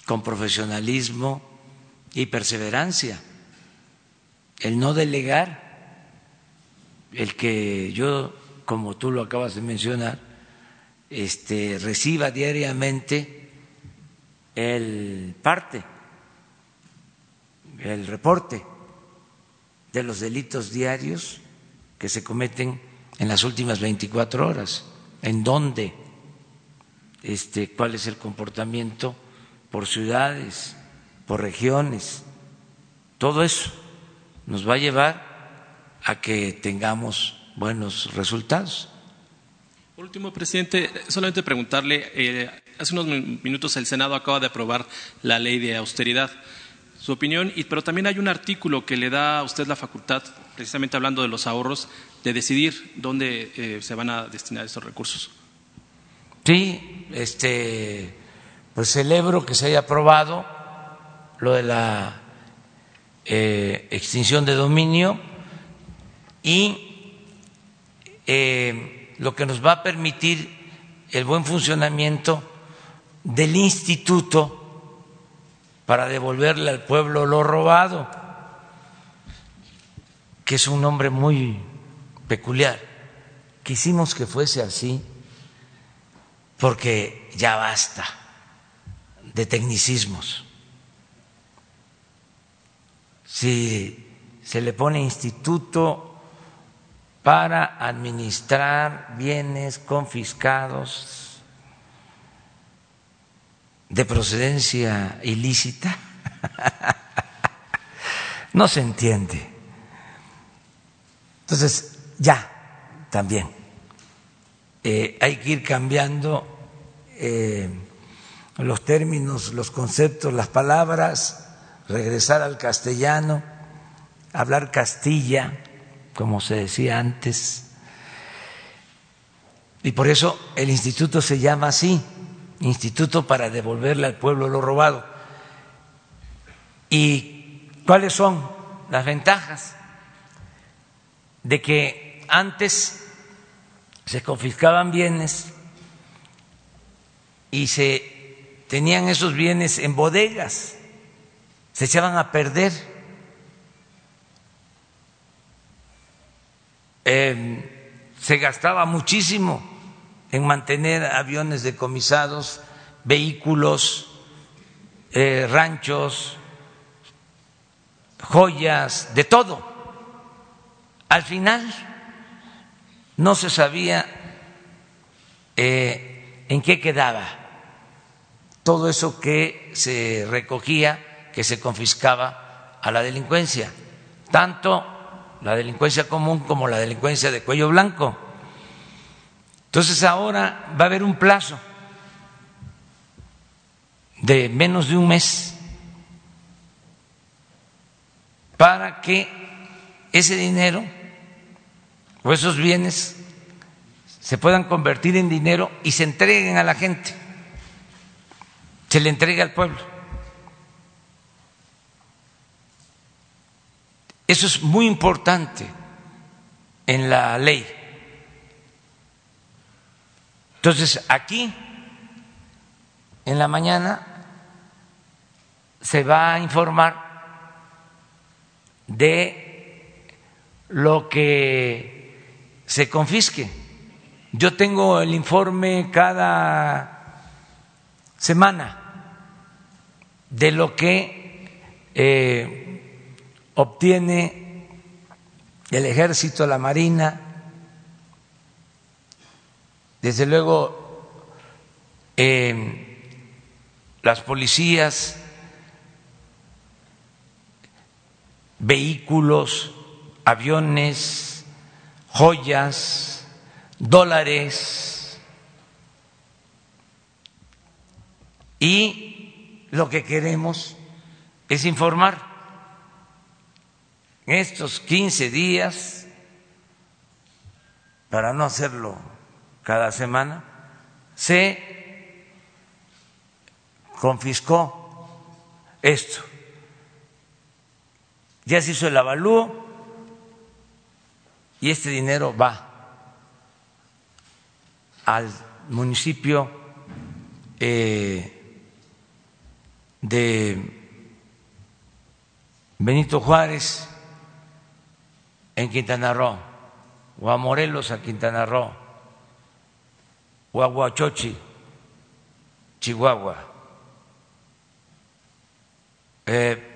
con profesionalismo y perseverancia, el no delegar, el que yo, como tú lo acabas de mencionar, este, reciba diariamente el parte, el reporte de los delitos diarios que se cometen en las últimas 24 horas, en dónde, este, cuál es el comportamiento por ciudades, por regiones, todo eso nos va a llevar a que tengamos buenos resultados. Por último, presidente, solamente preguntarle, eh, hace unos minutos el Senado acaba de aprobar la ley de austeridad su opinión, pero también hay un artículo que le da a usted la facultad, precisamente hablando de los ahorros, de decidir dónde eh, se van a destinar esos recursos. Sí, este, pues celebro que se haya aprobado lo de la eh, extinción de dominio y lo que nos va a permitir el buen funcionamiento del instituto para devolverle al pueblo lo robado, que es un nombre muy peculiar. Quisimos que fuese así porque ya basta de tecnicismos. Si se le pone instituto para administrar bienes confiscados de procedencia ilícita? No se entiende. Entonces, ya, también, eh, hay que ir cambiando eh, los términos, los conceptos, las palabras, regresar al castellano, hablar castilla, como se decía antes. Y por eso el instituto se llama así, Instituto para devolverle al pueblo lo robado. ¿Y cuáles son las ventajas? De que antes se confiscaban bienes y se tenían esos bienes en bodegas, se echaban a perder. Eh, se gastaba muchísimo en mantener aviones decomisados, vehículos, eh, ranchos, joyas, de todo. Al final no se sabía eh, en qué quedaba todo eso que se recogía, que se confiscaba a la delincuencia, tanto la delincuencia común como la delincuencia de cuello blanco. Entonces ahora va a haber un plazo de menos de un mes para que ese dinero o esos bienes se puedan convertir en dinero y se entreguen a la gente, se le entregue al pueblo. Eso es muy importante en la ley. Entonces, aquí, en la mañana, se va a informar de lo que se confisque. Yo tengo el informe cada semana de lo que eh, obtiene el ejército, la marina, desde luego, las policías, vehículos, aviones, joyas, dólares y lo que queremos es informar estos 15 días para no hacerlo cada semana, se confiscó esto. Ya se hizo el avalúo y este dinero va al municipio eh, de Benito Juárez en Quintana Roo o a Morelos a Quintana Roo Huahuachochi, Chihuahua. Eh,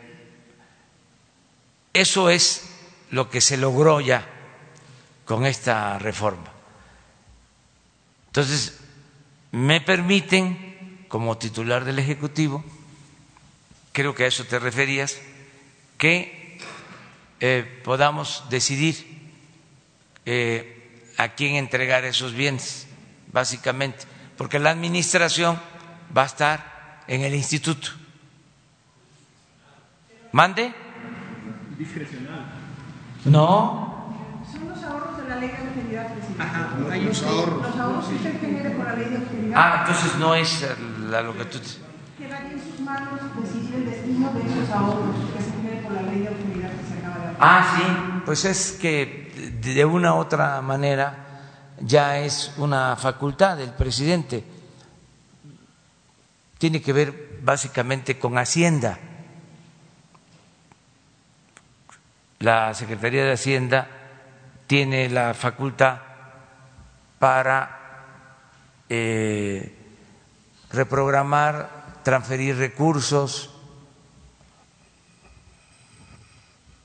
eso es lo que se logró ya con esta reforma. Entonces, me permiten, como titular del Ejecutivo, creo que a eso te referías, que eh, podamos decidir eh, a quién entregar esos bienes básicamente, porque la administración va a estar en el instituto. ¿Mande? Discrecional. No. Son los ahorros de la ley de austeridad, presidente. Ajá, hay los ahorros. Los ahorros que usted genere por la ley de austeridad. Ah, entonces no es la, lo que tú... Quedaría en sus manos decidir el destino de esos ahorros que se genere por la ley de austeridad que se acaba de aprobar. Ah, sí, pues es que de una u otra manera ya es una facultad del presidente. Tiene que ver básicamente con Hacienda. La Secretaría de Hacienda tiene la facultad para eh, reprogramar, transferir recursos.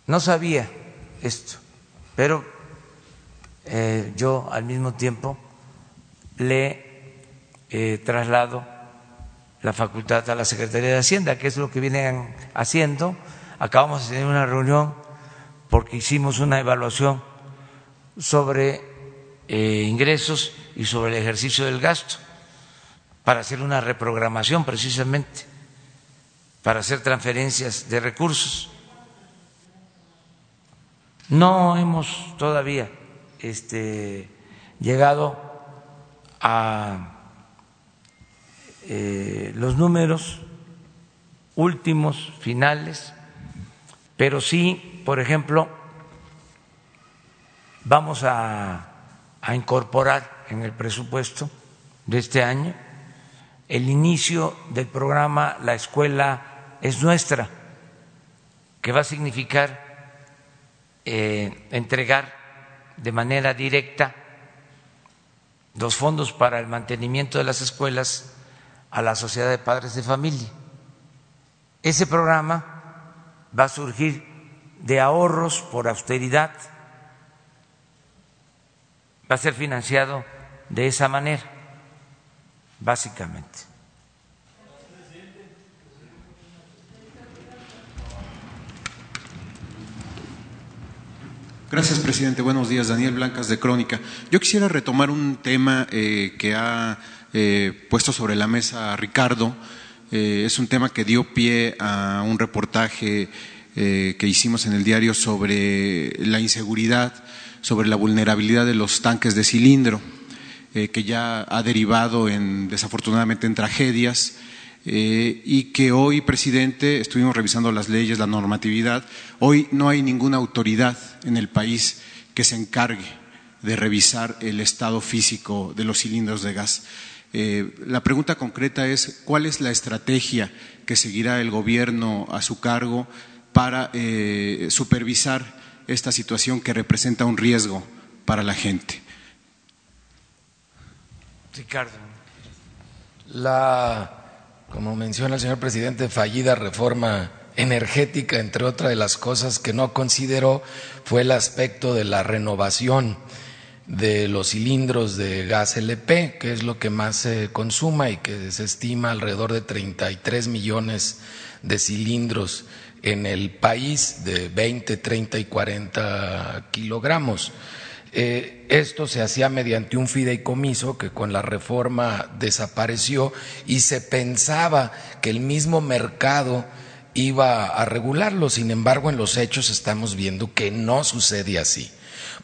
No sabía esto, pero eh, yo al mismo tiempo le eh, traslado la facultad a la Secretaría de Hacienda, que es lo que vienen haciendo. Acabamos de tener una reunión porque hicimos una evaluación sobre eh, ingresos y sobre el ejercicio del gasto para hacer una reprogramación precisamente, para hacer transferencias de recursos. No hemos todavía este, llegado a eh, los números últimos, finales, pero sí, por ejemplo, vamos a, a incorporar en el presupuesto de este año el inicio del programa La escuela es nuestra, que va a significar eh, entregar de manera directa los fondos para el mantenimiento de las escuelas a la Sociedad de Padres de Familia. Ese programa va a surgir de ahorros por austeridad, va a ser financiado de esa manera, básicamente. Gracias, presidente. Buenos días. Daniel Blancas de Crónica. Yo quisiera retomar un tema eh, que ha eh, puesto sobre la mesa Ricardo. Eh, es un tema que dio pie a un reportaje que hicimos en el diario sobre la inseguridad, sobre la vulnerabilidad de los tanques de cilindro, que ya ha derivado en, desafortunadamente en tragedias. Y que hoy, presidente, estuvimos revisando las leyes, la normatividad, hoy no hay ninguna autoridad en el país que se encargue de revisar el estado físico de los cilindros de gas. Eh, la pregunta concreta es cuál es la estrategia que seguirá el gobierno a su cargo para eh, supervisar esta situación que representa un riesgo para la gente. Ricardo, la, como menciona el señor presidente, fallida reforma energética, entre otras de las cosas que no consideró, fue el aspecto de la renovación de los cilindros de gas LP, que es lo que más se consuma y que se estima alrededor de 33 millones de cilindros en el país de 20, 30 y 40 kilogramos. Eh, esto se hacía mediante un fideicomiso que con la reforma desapareció y se pensaba que el mismo mercado iba a regularlo. Sin embargo, en los hechos estamos viendo que no sucede así.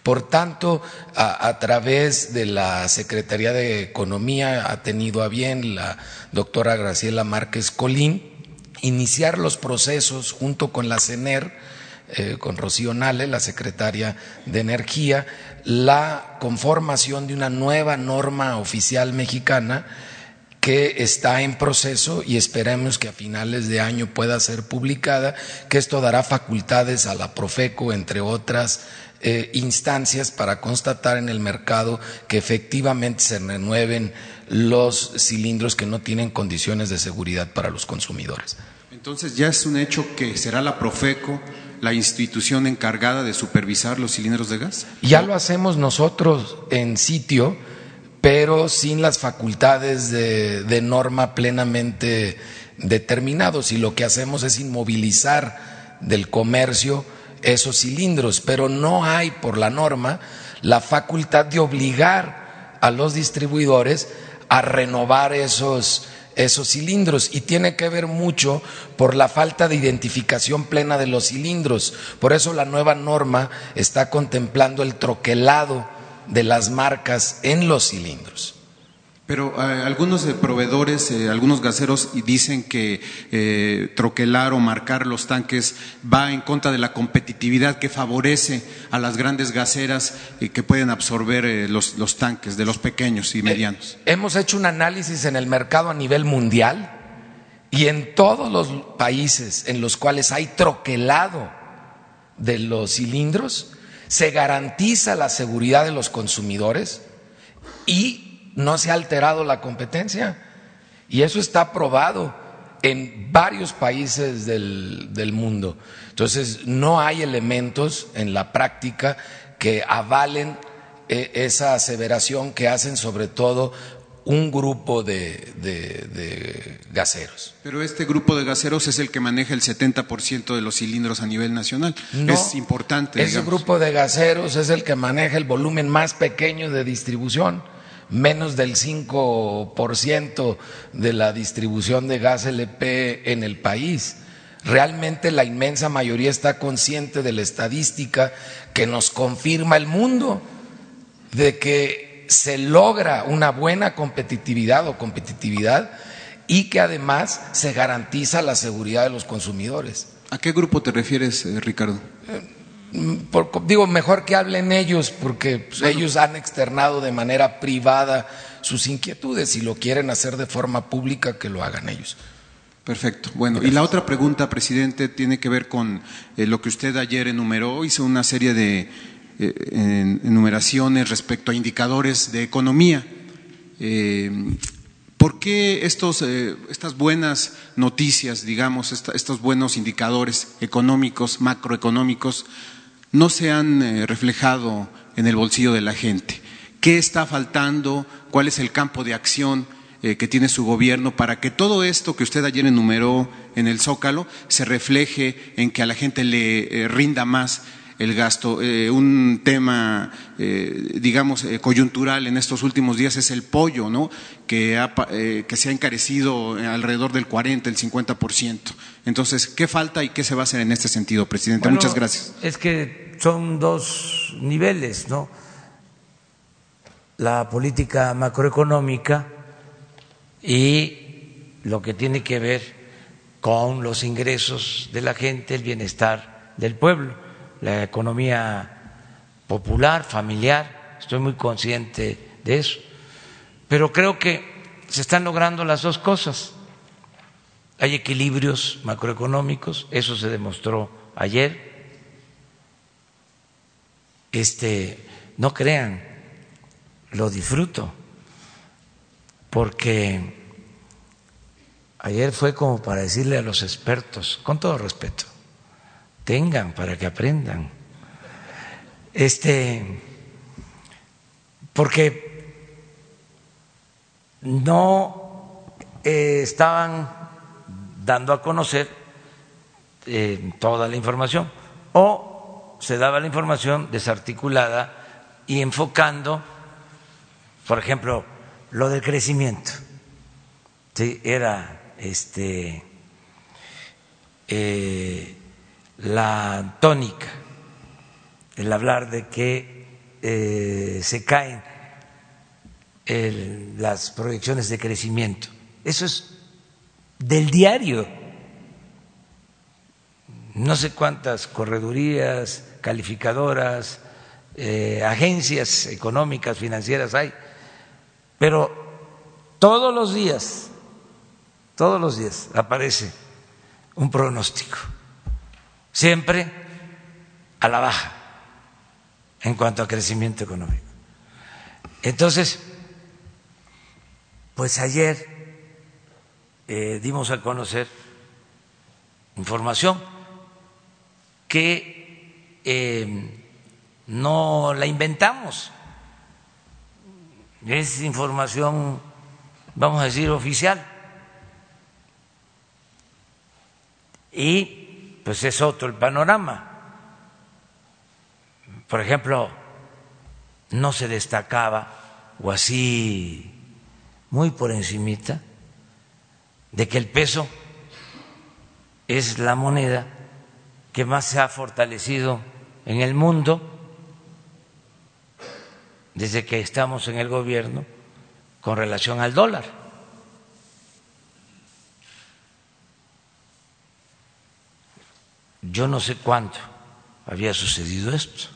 Por tanto, a, través de la Secretaría de Economía ha tenido a bien la doctora Graciela Márquez Colín iniciar los procesos junto con la CENER, eh, con Rocío Nale, la secretaria de Energía, la conformación de una nueva norma oficial mexicana que está en proceso y esperemos que a finales de año pueda ser publicada, que esto dará facultades a la Profeco, entre otras eh, instancias para constatar en el mercado que efectivamente se renueven los cilindros que no tienen condiciones de seguridad para los consumidores. Entonces ya es un hecho que será la Profeco la institución encargada de supervisar los cilindros de gas. Ya lo hacemos nosotros en sitio, pero sin las facultades de, norma plenamente determinados y lo que hacemos es inmovilizar del comercio esos cilindros, pero no hay por la norma la facultad de obligar a los distribuidores a renovar esos, esos cilindros y tiene que ver mucho por la falta de identificación plena de los cilindros. Por eso la nueva norma está contemplando el troquelado de las marcas en los cilindros. Pero eh, algunos proveedores, eh, algunos gaseros dicen que eh, troquelar o marcar los tanques va en contra de la competitividad que favorece a las grandes gaseras que pueden absorber los, los, tanques de los pequeños y medianos. hemos hecho un análisis en el mercado a nivel mundial y en todos los países en los cuales hay troquelado de los cilindros se garantiza la seguridad de los consumidores y no se ha alterado la competencia. Y eso está probado en varios países del, mundo. Entonces, no hay elementos en la práctica que avalen eh, esa aseveración que hacen sobre todo un grupo de, de, de gaseros. Pero este grupo de gaseros es el que maneja el 70% de los cilindros a nivel nacional. No, es importante. Ese digamos. grupo de gaseros es el que maneja el volumen más pequeño de distribución, menos del 5% de la distribución de gas LP en el país. Realmente la inmensa mayoría está consciente de la estadística que nos confirma el mundo, de que se logra una buena competitividad o competitividad y que además se garantiza la seguridad de los consumidores. ¿A qué grupo te refieres, eh, Ricardo? Por- digo, mejor que hablen ellos, porque pues, ellos han externado de manera privada sus inquietudes. Si lo quieren hacer de forma pública, que lo hagan ellos. Perfecto. Bueno, y la otra pregunta, presidente, tiene que ver con eh, lo que usted ayer enumeró. Hizo una serie de eh, en- enumeraciones respecto a indicadores de economía. Eh, ¿Por qué estos, eh, estas buenas noticias, digamos, esta- estos buenos indicadores económicos, macroeconómicos, no se han eh, reflejado en el bolsillo de la gente? ¿Qué está faltando? ¿Cuál es el campo de acción eh, que tiene su gobierno para que todo esto que usted ayer enumeró en el Zócalo se refleje en que a la gente le eh, rinda más el gasto? Eh, un tema, eh, digamos, eh, coyuntural en estos últimos días es el pollo, ¿no? Que, ha que se ha encarecido alrededor del 40, el 50%. Entonces, ¿qué falta y qué se va a hacer en este sentido, presidente? Bueno, Muchas gracias. Es que son dos niveles, ¿no? La política macroeconómica y lo que tiene que ver con los ingresos de la gente, el bienestar del pueblo, la economía popular, familiar. Estoy muy consciente de eso. Pero creo que se están logrando las dos cosas. Hay equilibrios macroeconómicos, eso se demostró ayer. Este, no crean, lo disfruto, porque ayer fue como para decirle a los expertos, con todo respeto, tengan para que aprendan. Este, porque no eh, estaban dando a conocer eh, toda la información o se daba la información desarticulada y enfocando, por ejemplo, lo del crecimiento. Era este eh, la tónica, el hablar de que eh, se caen las proyecciones de crecimiento. Eso es del diario. No sé cuántas corredurías, calificadoras, eh, agencias económicas, financieras hay, pero todos los días, todos los días aparece un pronóstico, siempre a la baja en cuanto a crecimiento económico. Entonces, pues ayer eh, dimos a conocer información que eh, no la inventamos, es información, vamos a decir, oficial. Y pues es otro el panorama. Por ejemplo, no se destacaba, o así muy por encimita, de que el peso es la moneda que más se ha fortalecido en el mundo desde que estamos en el gobierno con relación al dólar. Yo no sé cuánto había sucedido esto.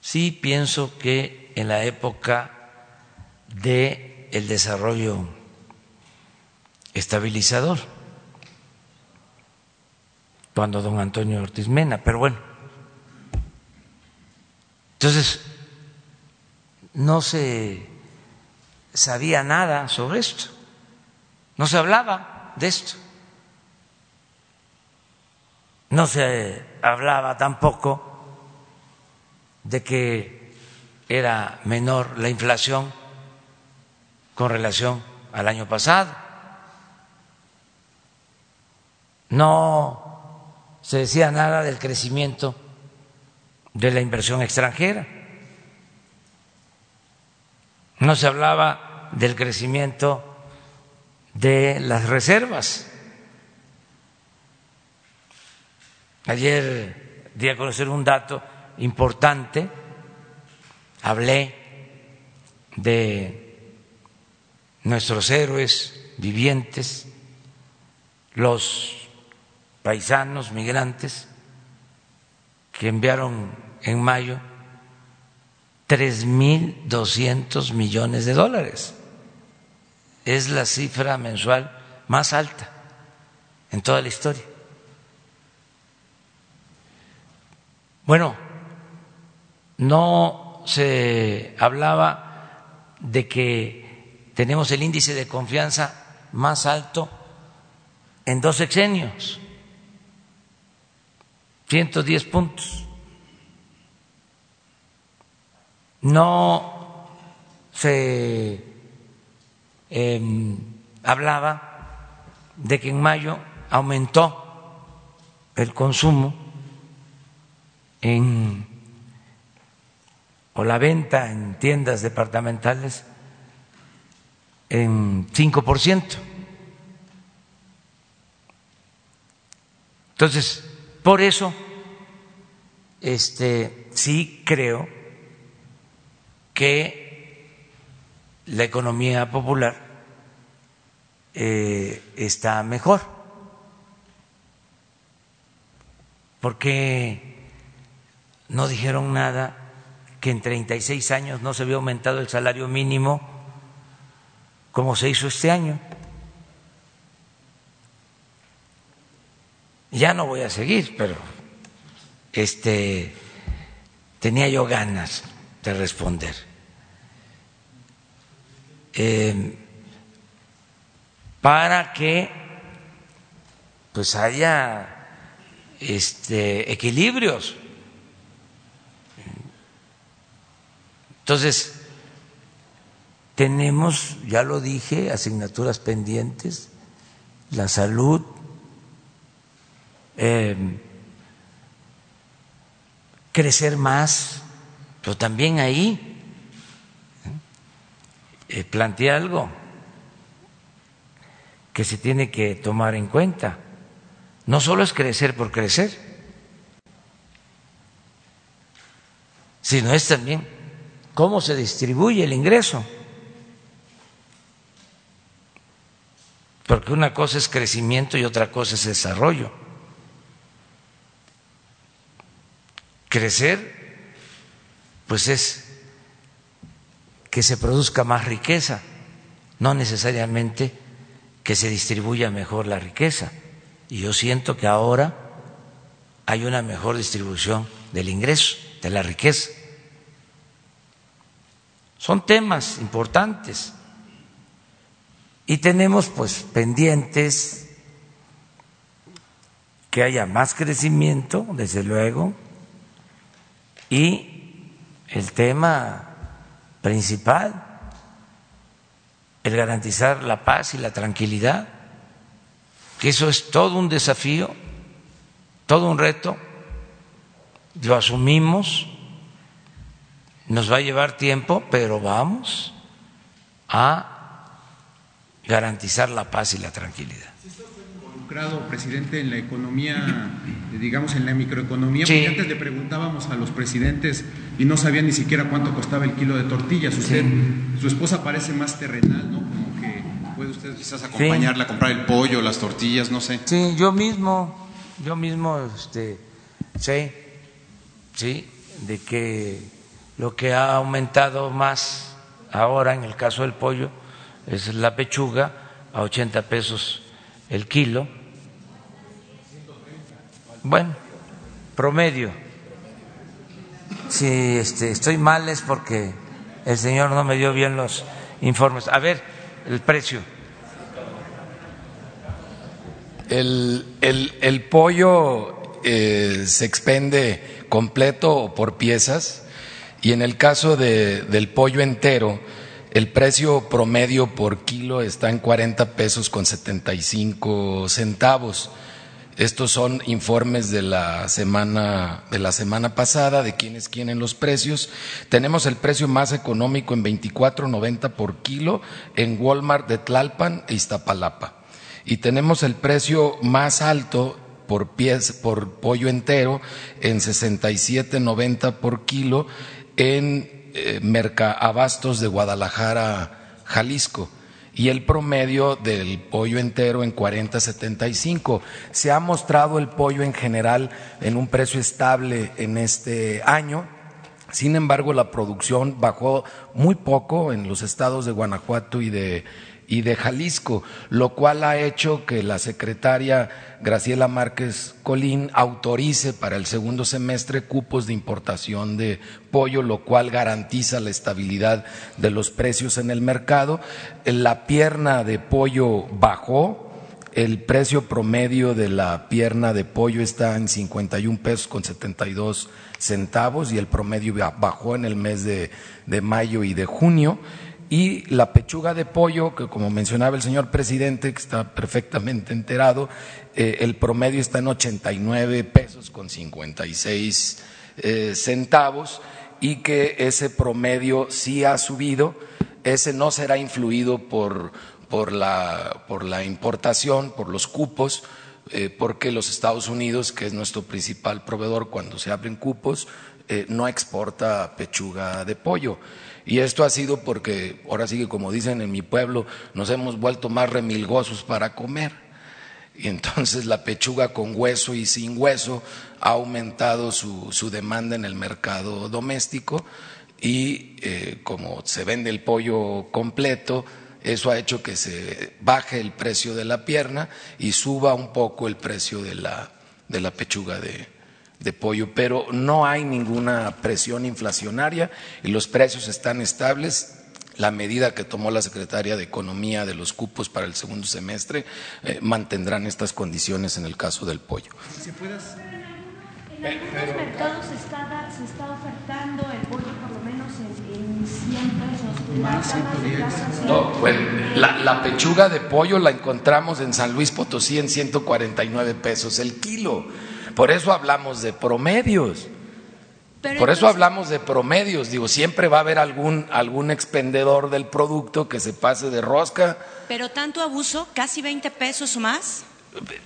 Sí pienso que en la época de el desarrollo estabilizador, cuando don Antonio Ortiz Mena, pero bueno. Entonces, no se sabía nada sobre esto, no se hablaba de esto, no se hablaba tampoco de que era menor la inflación con relación al año pasado. No se decía nada del crecimiento de la inversión extranjera. No se hablaba del crecimiento de las reservas. Ayer di a conocer un dato importante, hablé de nuestros héroes vivientes, los paisanos migrantes que enviaron en mayo tres mil doscientos millones de dólares. Es la cifra mensual más alta en toda la historia. Bueno, no se hablaba de que tenemos el índice de confianza más alto en dos sexenios, 110 puntos. No se eh, hablaba de que en mayo aumentó el consumo en o la venta en tiendas departamentales en 5%. Entonces, por eso este sí creo que la economía popular eh, está mejor, porque no dijeron nada que en 36 años no se había aumentado el salario mínimo como se hizo este año. Ya no voy a seguir, pero este tenía yo ganas de responder. Eh, para que pues haya este equilibrios Entonces, tenemos, ya lo dije, asignaturas pendientes, la salud, eh, crecer más, pero también ahí eh, planteé algo que se tiene que tomar en cuenta. No solo es crecer por crecer, sino es también cómo se distribuye el ingreso. Porque una cosa es crecimiento y otra cosa es desarrollo. Crecer, pues es que se produzca más riqueza, no necesariamente que se distribuya mejor la riqueza. Y yo siento que ahora hay una mejor distribución del ingreso, de la riqueza. Son temas importantes. Y tenemos pues pendientes que haya más crecimiento, desde luego, y el tema principal, el garantizar la paz y la tranquilidad, que eso es todo un desafío, todo un reto, lo asumimos nos va a llevar tiempo, pero vamos a garantizar la paz y la tranquilidad. Involucrado, presidente, en la economía, digamos, en la microeconomía, porque antes le preguntábamos a los presidentes y no sabían ni siquiera cuánto costaba el kilo de tortillas. Usted, su esposa parece más terrenal, ¿no? Como que puede usted quizás acompañarla a comprar el pollo, las tortillas, no sé. Sí, yo mismo, yo mismo, este, sé, sí, de que lo que ha aumentado más ahora en el caso del pollo es la pechuga a 80 pesos el kilo. Bueno, promedio. Si este, estoy mal es porque el señor no me dio bien los informes. A ver, el precio. El, el, pollo eh, se expende completo o por piezas y en el caso de, del pollo entero El precio promedio por kilo está en 40 pesos con 75 centavos. Estos son informes de la semana de la semana pasada de quienes quieren los precios. Tenemos el precio más económico en 24.90 por kilo en Walmart de Tlalpan e Iztapalapa. Y tenemos el precio más alto por pies por pollo entero en 67.90 por kilo en eh, Mercaabastos de Guadalajara, Jalisco y el promedio del pollo entero en 40.75. Se ha mostrado el pollo en general en un precio estable en este año. Sin embargo, la producción bajó muy poco en los estados de Guanajuato y de y de Jalisco, lo cual ha hecho que la secretaria Graciela Márquez Colín autorice para el segundo semestre cupos de importación de pollo, lo cual garantiza la estabilidad de los precios en el mercado. La pierna de pollo bajó, el precio promedio de la pierna de pollo está en 51 pesos con 72 centavos y el promedio bajó en el mes de, de mayo y de junio y la pechuga de pollo, que como mencionaba el señor presidente, que está perfectamente enterado, eh, el promedio está en 89 pesos con 56 eh, centavos y que ese promedio sí ha subido, ese no será influido por, por, la, por la importación, por los cupos, eh, porque los Estados Unidos, que es nuestro principal proveedor cuando se abren cupos, no exporta pechuga de pollo. Y esto ha sido porque, ahora sí que como dicen en mi pueblo, nos hemos vuelto más remilgosos para comer. Y entonces la pechuga con hueso y sin hueso ha aumentado su, su demanda en el mercado doméstico y eh, como se vende el pollo completo, eso ha hecho que se baje el precio de la pierna y suba un poco el precio de la, de la pechuga de, de pollo, pero no hay ninguna presión inflacionaria y los precios están estables. La medida que tomó la Secretaría de Economía de los cupos para el segundo semestre eh, mantendrán estas condiciones en el caso del pollo. En algunos mercados se está, se está ofertando el pollo por lo menos en, 100 pesos. No, pues, la, la pechuga de pollo la encontramos en San Luis Potosí en 149 pesos el kilo. Por eso hablamos de promedios. Por eso hablamos de promedios. Digo, siempre va a haber algún, algún expendedor del producto que se pase de rosca. Pero tanto abuso, casi 20 pesos o más.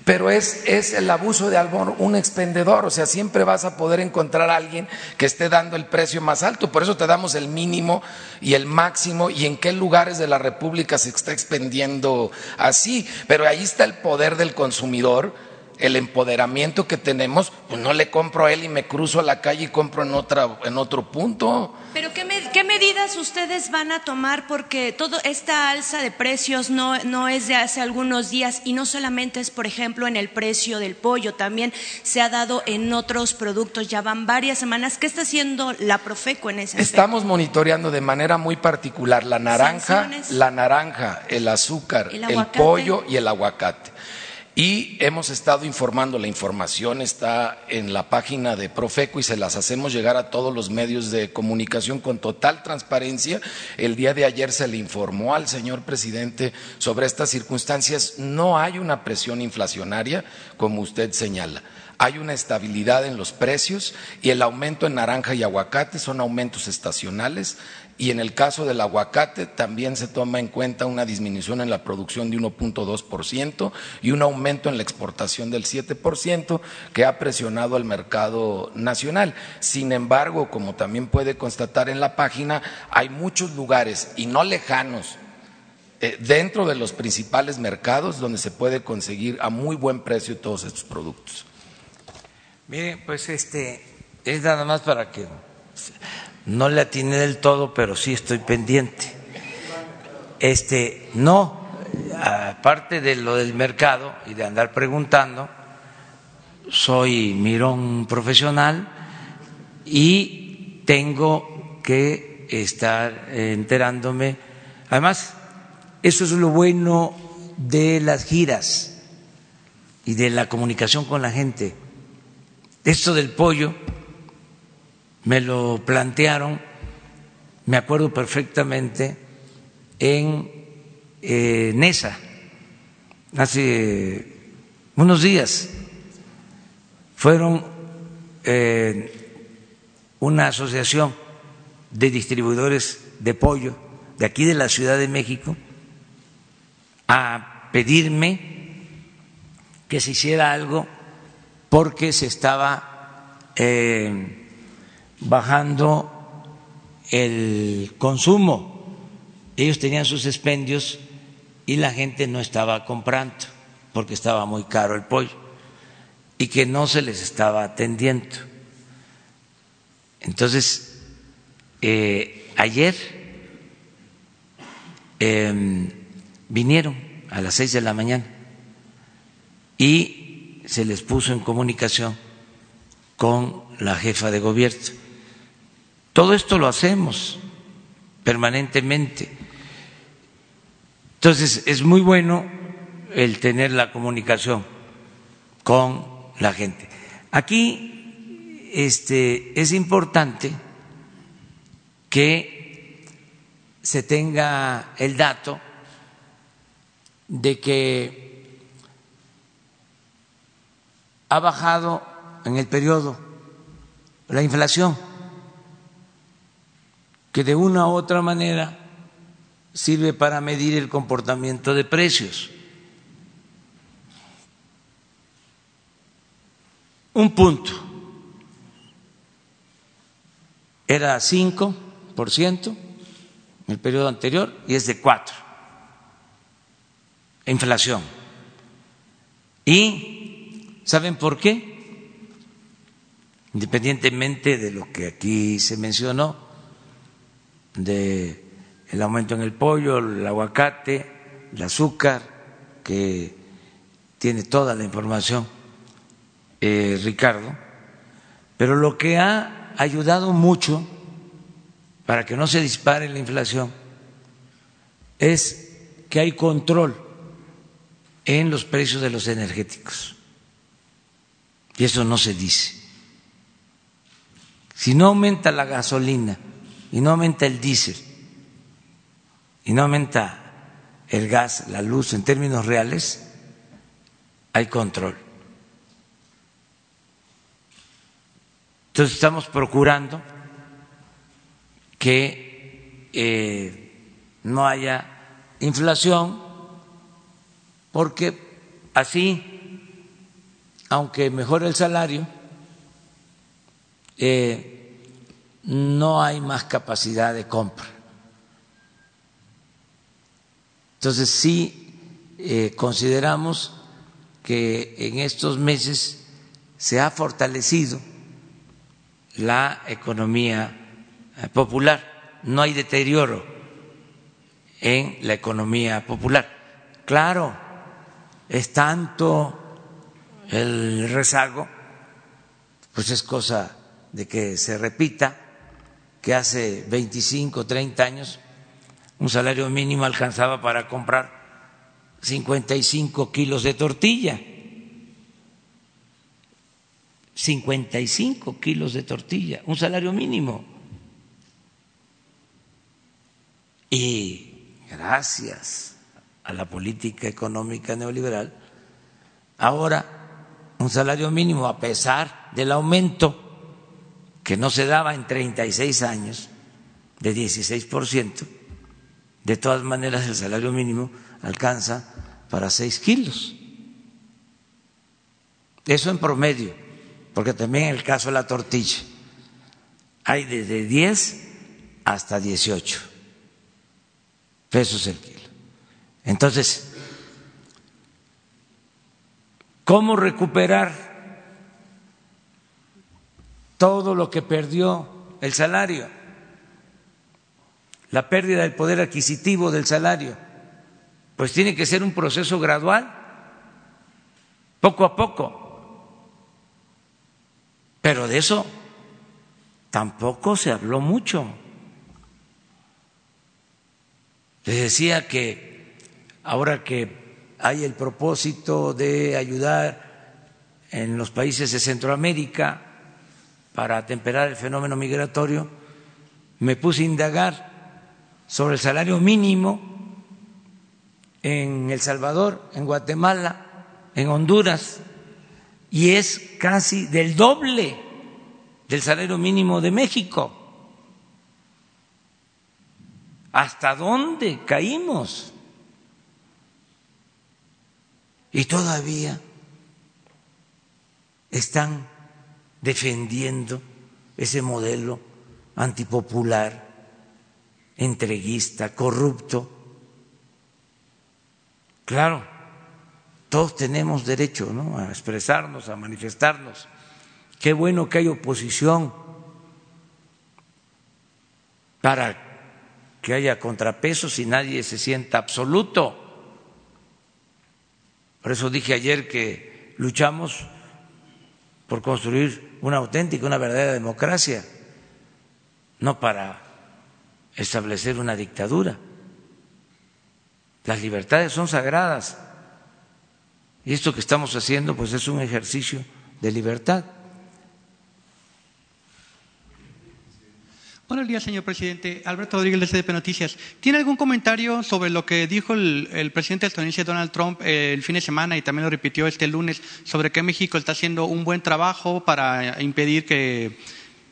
Pero es, es el abuso de algún, un expendedor, o sea, siempre vas a poder encontrar a alguien que esté dando el precio más alto. Por eso te damos el mínimo y el máximo y en qué lugares de la República se está expendiendo así. Pero ahí está el poder del consumidor el empoderamiento que tenemos, pues no le compro a él y me cruzo a la calle y compro en, otra, en otro punto. Pero ¿qué, ¿qué, medidas ustedes van a tomar? Porque toda esta alza de precios no, no es de hace algunos días y no solamente es, por ejemplo, en el precio del pollo, también se ha dado en otros productos, ya van varias semanas. ¿Qué está haciendo la Profeco en ese Estamos monitoreando de manera muy particular la naranja, la naranja, el azúcar, el pollo y el aguacate. Y hemos estado informando, la información está en la página de Profeco y se las hacemos llegar a todos los medios de comunicación con total transparencia. El día de ayer se le informó al señor presidente sobre estas circunstancias. No hay una presión inflacionaria, como usted señala. Hay una estabilidad en los precios y el aumento en naranja y aguacate son aumentos estacionales y en el caso del aguacate también se toma en cuenta una disminución en la producción de 1.2% y un aumento en la exportación del 7% que ha presionado al mercado nacional. Sin embargo, como también puede constatar en la página, hay muchos lugares y no lejanos eh, dentro de los principales mercados donde se puede conseguir a muy buen precio todos estos productos. Mire, pues este es nada más para que no le atiné del todo, pero sí estoy pendiente. Este, no, aparte de lo del mercado y de andar preguntando, soy mirón profesional y tengo que estar enterándome. Además, eso es lo bueno de las giras y de la comunicación con la gente. Esto del pollo me lo plantearon, me acuerdo perfectamente, en eh, Nesa hace unos días. Fueron eh, una asociación de distribuidores de pollo de aquí de la Ciudad de México a pedirme que se hiciera algo porque se estaba eh, bajando el consumo. Ellos tenían sus expendios y la gente no estaba comprando porque estaba muy caro el pollo y que no se les estaba atendiendo. Entonces, eh, ayer em, vinieron a las seis de la mañana y se les puso en comunicación con la jefa de gobierno. Todo esto lo hacemos permanentemente. Entonces, es muy bueno el tener la comunicación con la gente. Aquí este, es importante que se tenga el dato de que ha bajado en el periodo la inflación, que de una u otra manera sirve para medir el comportamiento de precios. Un punto era 5% en el periodo anterior y es de 4 inflación. ¿Y saben por qué? Independientemente de lo que aquí se mencionó, de el aumento en el pollo, el aguacate, el azúcar, que tiene toda la información eh, Ricardo, pero lo que ha ayudado mucho para que no se dispare la inflación es que hay control en los precios de los energéticos. Y eso no se dice. Si no aumenta la gasolina y no aumenta el diésel y no aumenta el gas, la luz en términos reales, hay control. Entonces estamos procurando que eh, no haya inflación, porque así, aunque mejore el salario, eh, no hay más capacidad de compra. Entonces sí eh, consideramos que en estos meses se ha fortalecido la economía eh, popular, no hay deterioro en la economía popular. Claro, es tanto el rezago, pues es cosa de que se repita que hace 25, 30 años un salario mínimo alcanzaba para comprar 55 kilos de tortilla. 55 kilos de tortilla, un salario mínimo. Y gracias a la política económica neoliberal, ahora un salario mínimo, a pesar del aumento que no se daba en 36 años, de 16%, de todas maneras el salario mínimo alcanza para 6 kilos. Eso en promedio, porque también en el caso de la tortilla hay desde 10 hasta 18 pesos el kilo. Entonces, ¿cómo recuperar todo lo que perdió el salario? La pérdida del poder adquisitivo del salario. Pues tiene que ser un proceso gradual, poco a poco. Pero de eso tampoco se habló mucho. Les decía que ahora que hay el propósito de ayudar en los países de Centroamérica para atemperar el fenómeno migratorio, me puse a indagar sobre el salario mínimo en El Salvador, en Guatemala, en Honduras, y es casi del doble del salario mínimo de México. ¿Hasta dónde caímos? Y todavía están defendiendo ese modelo antipopular, entreguista, corrupto. Claro, todos tenemos derecho a expresarnos, a manifestarnos. Qué bueno que hay oposición para que haya contrapesos y nadie se sienta absoluto. Por eso dije ayer que luchamos por construir una auténtica, una verdadera democracia, no para establecer una dictadura. Las libertades son sagradas y esto que estamos haciendo pues es un ejercicio de libertad. Buenos días, señor presidente. Alberto Rodríguez de CDP Noticias. ¿Tiene algún comentario sobre lo que dijo el, presidente estadounidense Donald Trump eh, el fin de semana y también lo repitió este lunes sobre que México está haciendo un buen trabajo para impedir que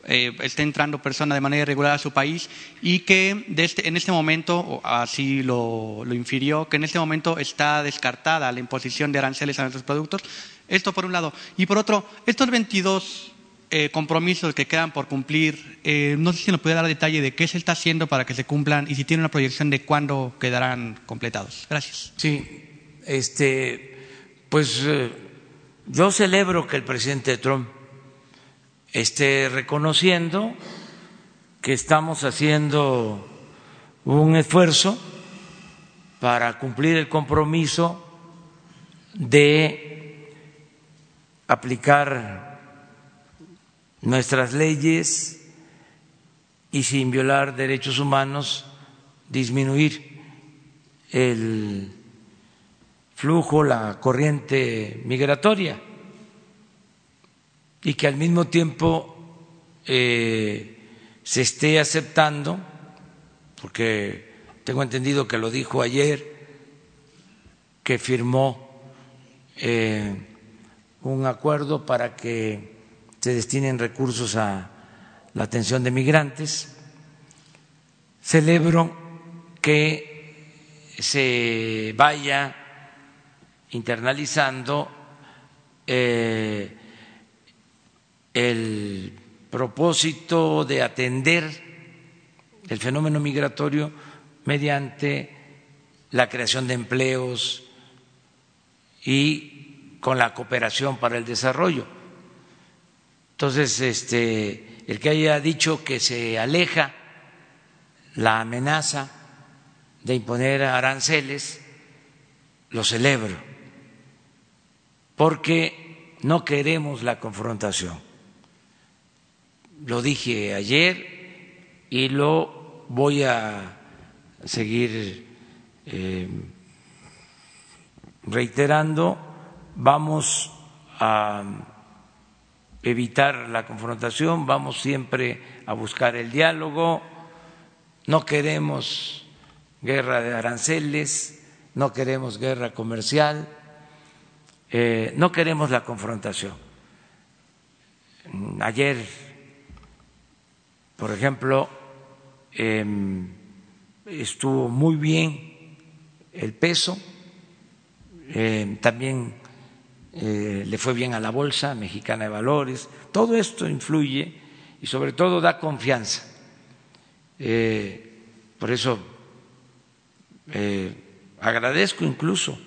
eh, esté entrando personas de manera irregular a su país y que este, en este momento, así lo, lo infirió, que en este momento está descartada la imposición de aranceles a nuestros productos? Esto por un lado. Y por otro, estos 22 eh, compromisos que quedan por cumplir. Eh, no sé si nos puede dar detalle de qué se está haciendo para que se cumplan y si tiene una proyección de cuándo quedarán completados. Gracias. Sí, este, pues eh, yo celebro que el presidente Trump esté reconociendo que estamos haciendo un esfuerzo para cumplir el compromiso de aplicar nuestras leyes y sin violar derechos humanos disminuir el flujo, la corriente migratoria. Y que al mismo tiempo eh, se esté aceptando, porque tengo entendido que lo dijo ayer, que firmó eh, un acuerdo para que se destinen recursos a la atención de migrantes. Celebro que se vaya internalizando eh, el propósito de atender el fenómeno migratorio mediante la creación de empleos y con la cooperación para el desarrollo entonces, este, el que haya dicho que se aleja la amenaza de imponer aranceles, lo celebro, porque no queremos la confrontación. Lo dije ayer y lo voy a seguir eh, reiterando. Vamos a evitar la confrontación, vamos siempre a buscar el diálogo, no queremos guerra de aranceles, no queremos guerra comercial, eh, no queremos la confrontación. Ayer, por ejemplo, em, estuvo muy bien el peso, em, también eh, le fue bien a la Bolsa Mexicana de Valores. Todo esto influye y sobre todo da confianza. Eh, por eso eh, agradezco incluso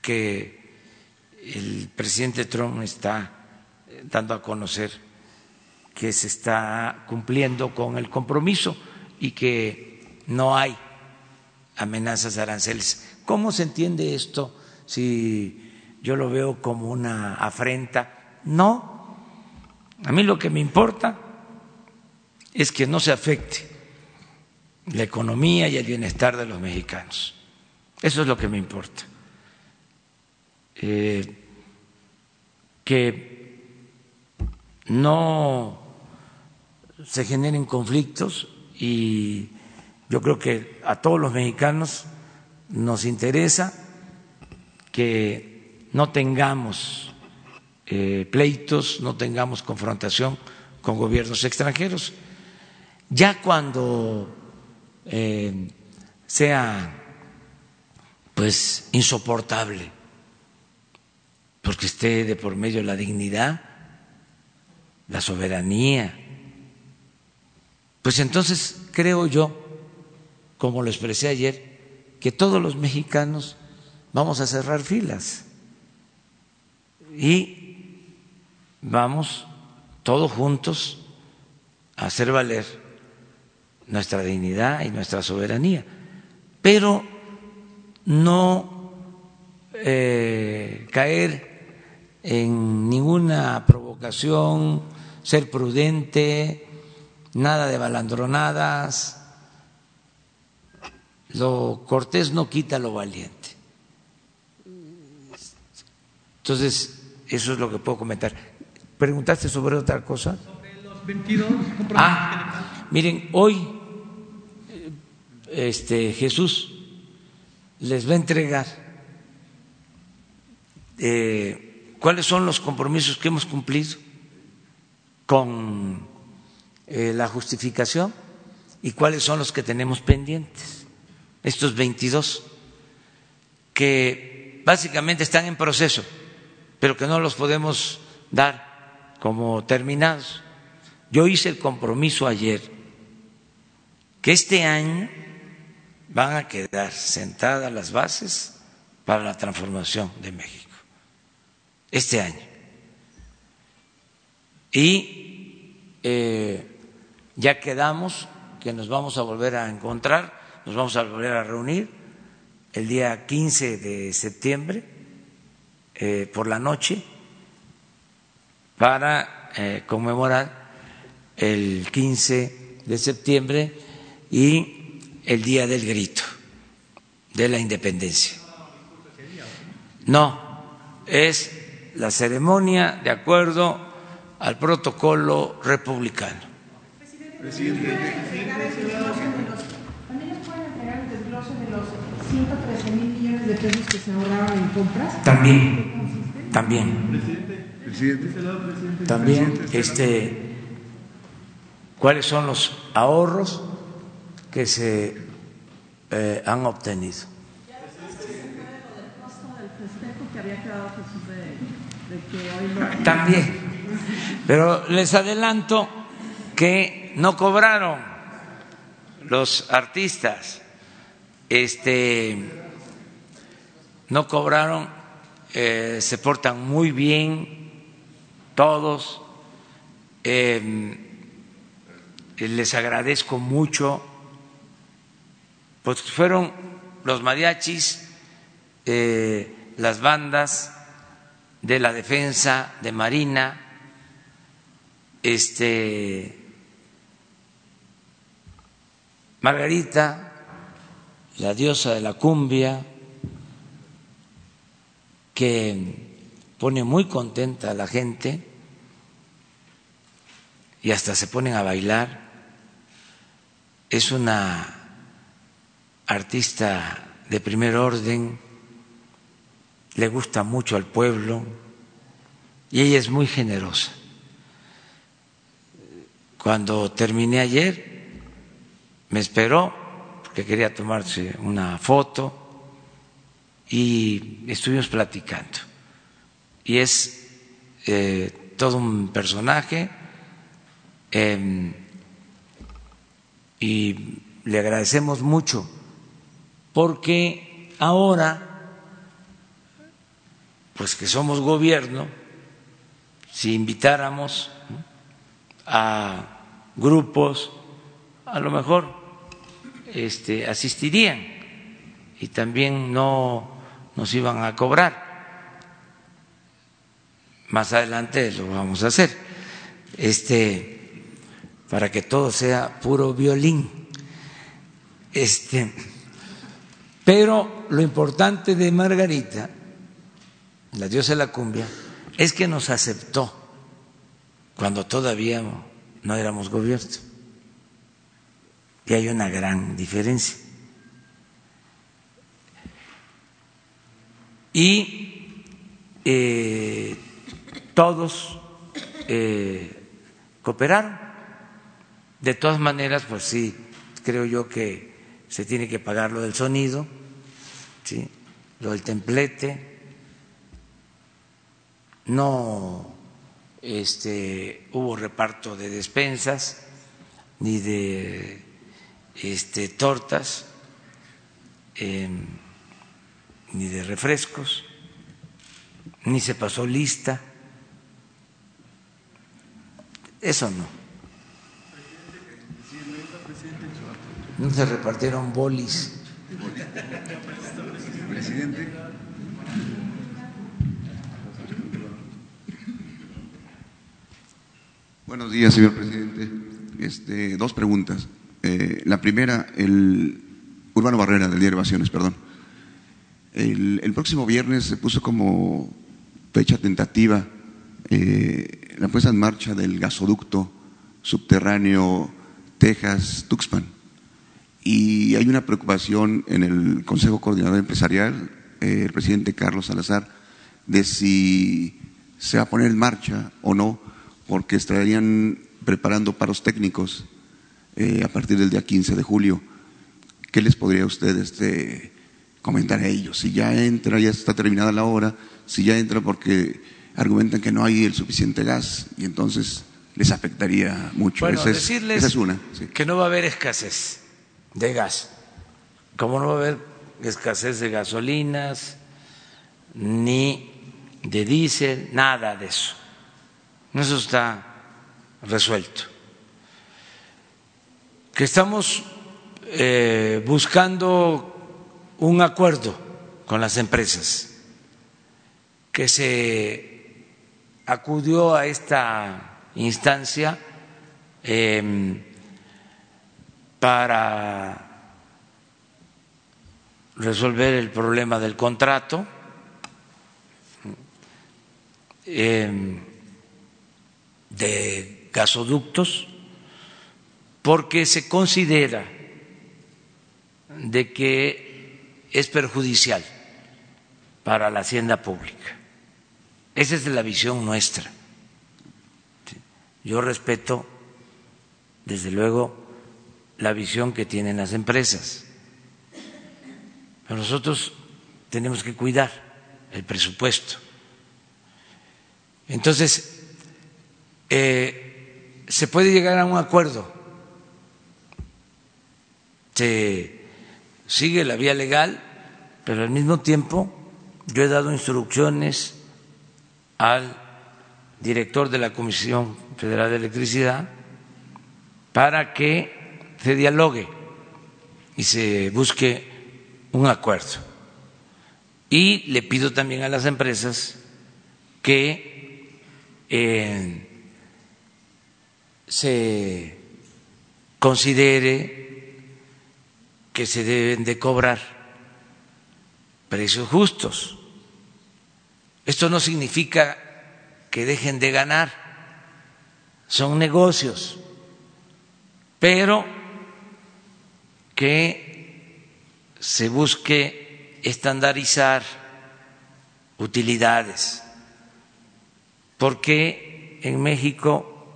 que el presidente Trump está dando a conocer que se está cumpliendo con el compromiso y que no hay amenazas aranceles. ¿Cómo se entiende esto si yo lo veo como una afrenta. No, a mí lo que me importa es que no se afecte la economía y el bienestar de los mexicanos. Eso es lo que me importa. Eh, que no se generen conflictos y Yo creo que a todos los mexicanos nos interesa que no tengamos eh, pleitos, no tengamos confrontación con gobiernos extranjeros. Ya cuando eh, sea pues insoportable, porque esté de por medio la dignidad, la soberanía, pues entonces creo yo, como lo expresé ayer, que todos los mexicanos vamos a cerrar filas y vamos todos juntos a hacer valer nuestra dignidad y nuestra soberanía, pero no eh, caer en ninguna provocación, ser prudente, nada de balandronadas. Lo cortés no quita lo valiente. Entonces, eso es lo que puedo comentar. ¿Preguntaste sobre otra cosa? Sobre los 22 Ah, miren, hoy este, Jesús les va a entregar eh, cuáles son los compromisos que hemos cumplido con eh, la justificación y cuáles son los que tenemos pendientes. Estos 22 que básicamente están en proceso, pero que no los podemos dar como terminados. Yo hice el compromiso ayer que este año van a quedar sentadas las bases para la transformación de México. Este año. Y eh, ya quedamos que nos vamos a volver a encontrar, nos vamos a volver a reunir el día 15 de septiembre eh, por la noche para eh, conmemorar el 15 de septiembre y el día del grito de la independencia. No, es la ceremonia de acuerdo al protocolo republicano. Presidente, ¿también nos pueden entregar el desglose de los 113 mil millones de pesos que se ahorraron en compras? También, también. Presidente. También, este, ¿cuáles son los ahorros que se eh, han obtenido? También, pero les adelanto que no cobraron los artistas, este, no cobraron, eh, se portan muy bien todos, eh, les agradezco mucho, pues fueron los mariachis, eh, las bandas de la defensa de Marina, este Margarita, la diosa de la cumbia, que pone muy contenta a la gente y hasta se ponen a bailar. Es una artista de primer orden, le gusta mucho al pueblo y ella es muy generosa. Cuando terminé ayer, me esperó porque quería tomarse una foto y estuvimos platicando. Y es eh, todo un personaje eh, y le agradecemos mucho porque ahora, pues que somos gobierno, si invitáramos a grupos, a lo mejor este, asistirían y también no nos iban a cobrar. Más adelante lo vamos a hacer, este, para que todo sea puro violín. Este, pero lo importante de Margarita, la diosa de la cumbia, es que nos aceptó cuando todavía no éramos gobierno y hay una gran diferencia. Y eh, todos eh, cooperaron. De todas maneras, pues sí, creo yo que se tiene que pagar lo del sonido, ¿sí? lo del templete, no este, hubo reparto de despensas ni de este, tortas, em, ni de refrescos, ni se pasó lista. Eso no. No se repartieron bolis. Presidente. Buenos días, señor presidente. Este, dos preguntas. Eh, la primera, el Urbano Barrera del diario Evasiones, perdón. El, próximo viernes se puso como fecha tentativa eh, la puesta en marcha del gasoducto subterráneo Texas-Tuxpan. Y hay una preocupación en el Consejo Coordinador Empresarial, eh, el presidente Carlos Salazar, de si se va a poner en marcha o no, porque estarían preparando paros técnicos eh, a partir del día 15 de julio. ¿Qué les podría usted este, comentar a ellos? Si ya entra, ya está terminada la hora, si ya entra porque argumentan que no hay el suficiente gas y entonces les afectaría mucho. Bueno, esa, es, decirles esa es una. Sí. que no va a haber escasez de gas, como no va a haber escasez de gasolinas, ni de diésel, nada de eso. Eso está resuelto. Que estamos eh, buscando un acuerdo con las empresas, que se acudió a esta instancia eh, para resolver el problema del contrato. Eh, de gasoductos porque se considera de que es perjudicial para la hacienda pública. Esa es la visión nuestra. Yo respeto, desde luego, la visión que tienen las empresas, pero nosotros tenemos que cuidar el presupuesto. Entonces, eh, se puede llegar a un acuerdo, se sigue la vía legal, pero al mismo tiempo yo he dado instrucciones al director de la Comisión Federal de Electricidad para que se dialogue y se busque un acuerdo. Y le pido también a las empresas que eh, se considere que se deben de cobrar precios justos. Esto no significa que dejen de ganar, son negocios, pero que se busque estandarizar utilidades, porque en México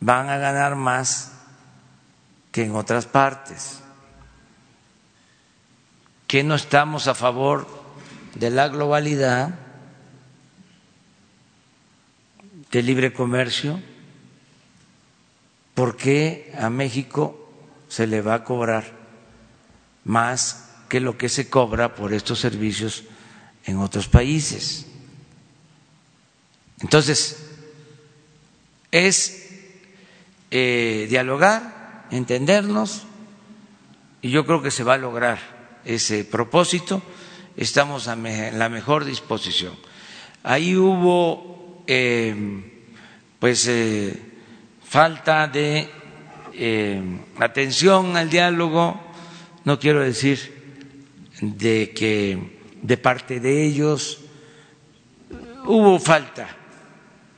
van a ganar más que en otras partes, que no estamos a favor de la globalidad, de libre comercio, porque a México se le va a cobrar más que lo que se cobra por estos servicios en otros países. Entonces, es eh, dialogar, entendernos, y yo creo que se va a lograr ese propósito. Estamos en la mejor disposición. Ahí hubo, eh, pues, eh, falta de eh, atención al diálogo, no quiero decir de que de parte de ellos hubo falta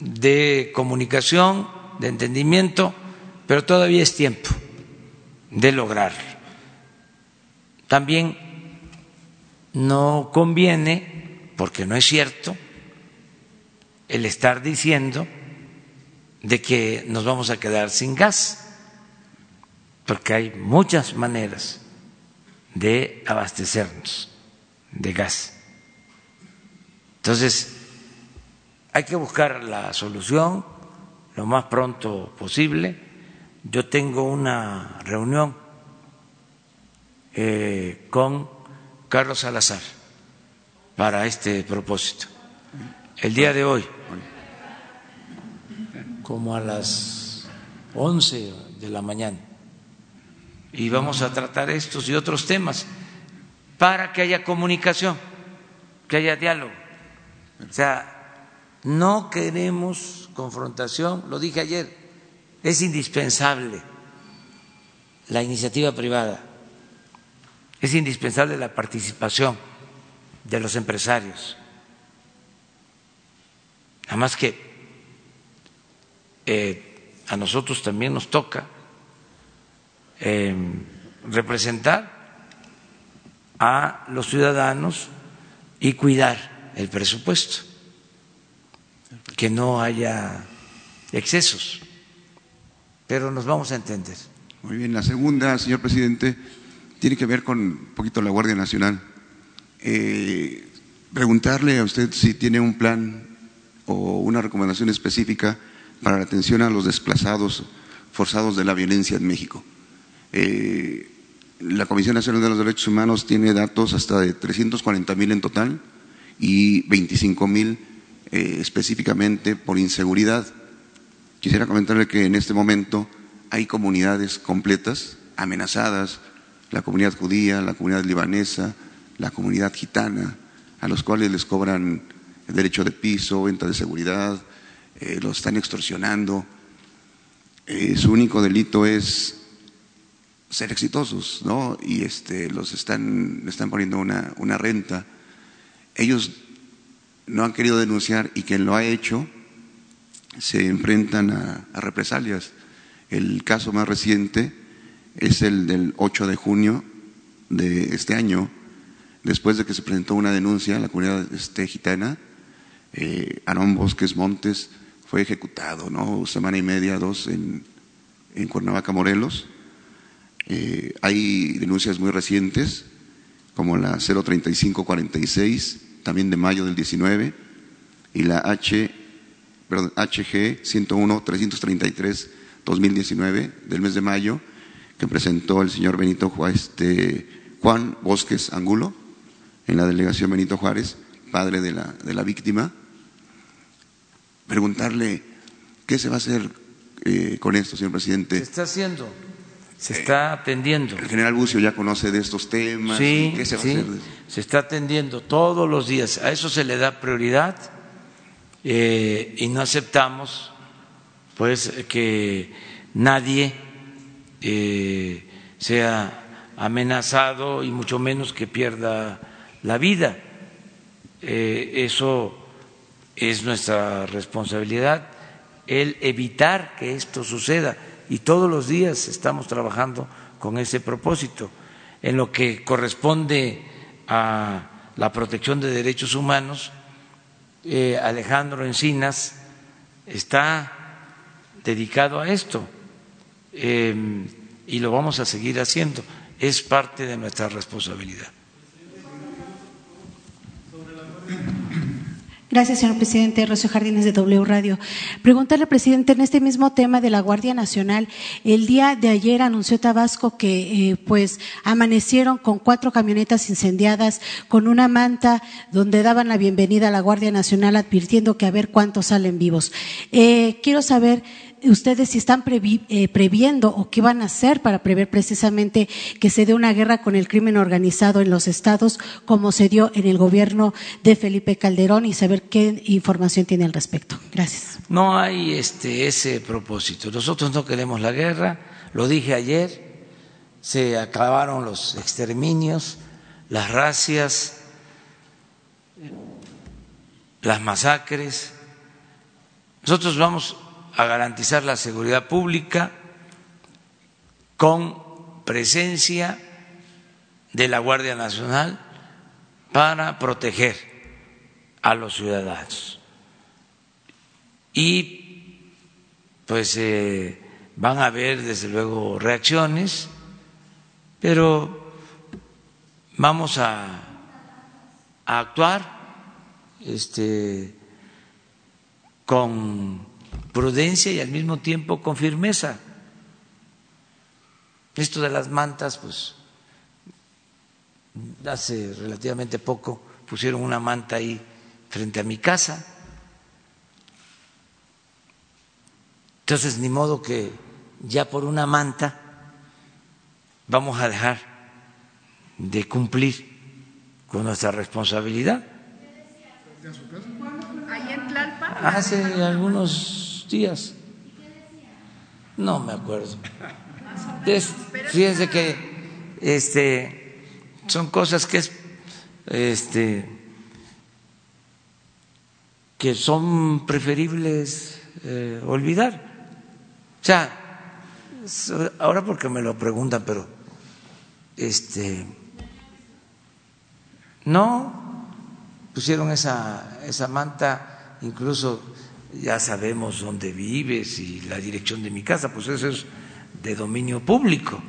de comunicación, de entendimiento, pero todavía es tiempo de lograr. También no conviene, porque no es cierto, el estar diciendo de que nos vamos a quedar sin gas, porque hay muchas maneras de abastecernos de gas. Entonces, hay que buscar la solución lo más pronto posible. Yo tengo una reunión eh, con Carlos Salazar para este propósito. El día de hoy como a las 11 de la mañana. Y vamos a tratar estos y otros temas para que haya comunicación, que haya diálogo. O sea, no queremos confrontación, lo dije ayer, es indispensable la iniciativa privada, es indispensable la participación de los empresarios. Nada más que eh, a nosotros también nos toca eh, representar a los ciudadanos y cuidar el presupuesto, que no haya excesos, pero nos vamos a entender. Muy bien, la segunda, señor presidente, tiene que ver con un poquito la Guardia Nacional. Eh, preguntarle a usted si tiene un plan o una recomendación específica para la atención a los desplazados forzados de la violencia en México. Eh, la Comisión Nacional de los Derechos Humanos tiene datos hasta de 340 mil en total y 25 mil eh, específicamente por inseguridad. Quisiera comentarle que en este momento hay comunidades completas amenazadas, la comunidad judía, la comunidad libanesa, la comunidad gitana, a los cuales les cobran el derecho de piso, venta de seguridad, eh, los están extorsionando. Eh, su único delito es ser exitosos, ¿no? Y este, los están, están poniendo una, una renta. Ellos no han querido denunciar y quien lo ha hecho se enfrentan a, a, represalias. El caso más reciente es el del 8 de junio de este año, después de que se presentó una denuncia en la comunidad este, gitana, eh, Bosques Montes fue ejecutado, ¿no? Semana y media, dos en, en Cuernavaca, Morelos. Eh, hay denuncias muy recientes, como la 03546, también de mayo del 19, y la H, perdón, HG 101-333 2019 del mes de mayo, que presentó el señor Benito Juárez, este, Juan Bosques Angulo, en la delegación Benito Juárez, padre de la, de la víctima preguntarle qué se va a hacer eh, con esto, señor presidente. Se está haciendo, se está atendiendo. El general Bucio ya conoce de estos temas. Sí, ¿Qué se va sí, a hacer? se está atendiendo todos los días. A eso se le da prioridad eh, y no aceptamos, pues, que nadie eh, sea amenazado y mucho menos que pierda la vida. eso es nuestra responsabilidad el evitar que esto suceda y todos los días estamos trabajando con ese propósito. En lo que corresponde a la protección de derechos humanos, eh, Alejandro Encinas está dedicado a esto eh, y lo vamos a seguir haciendo. Es parte de nuestra responsabilidad. Gracias, señor presidente. Rocío Jardines de W Radio. Preguntarle, presidente, en este mismo tema de la Guardia Nacional, el día de ayer anunció Tabasco que eh, pues amanecieron con cuatro camionetas incendiadas, con una manta donde daban la bienvenida a la Guardia Nacional advirtiendo que a ver cuántos salen vivos. Eh, quiero saber ustedes si están eh, previendo o qué van a hacer para prever precisamente que se dé una guerra con el crimen organizado en los estados como se dio en el gobierno de Felipe Calderón y saber qué información tiene al respecto. Gracias. No hay este, ese propósito. Nosotros no queremos la guerra, lo dije ayer, se acabaron los exterminios, las racias, las masacres. Nosotros vamos a garantizar la seguridad pública con presencia de la Guardia Nacional para proteger a los ciudadanos. Y pues eh, van a haber desde luego reacciones, pero vamos a, a actuar este, con prudencia y al mismo tiempo con firmeza. Esto de las mantas, pues hace relativamente poco pusieron una manta ahí frente a mi casa. Entonces, ni modo que ya por una manta vamos a dejar de cumplir con nuestra responsabilidad. Hace algunos días. No me acuerdo. fíjense que este, son cosas que es, este, que son preferibles eh, olvidar. O sea, ahora porque me lo preguntan, pero este no pusieron esa, esa manta, incluso ya sabemos dónde vives y la dirección de mi casa, pues eso es de dominio público.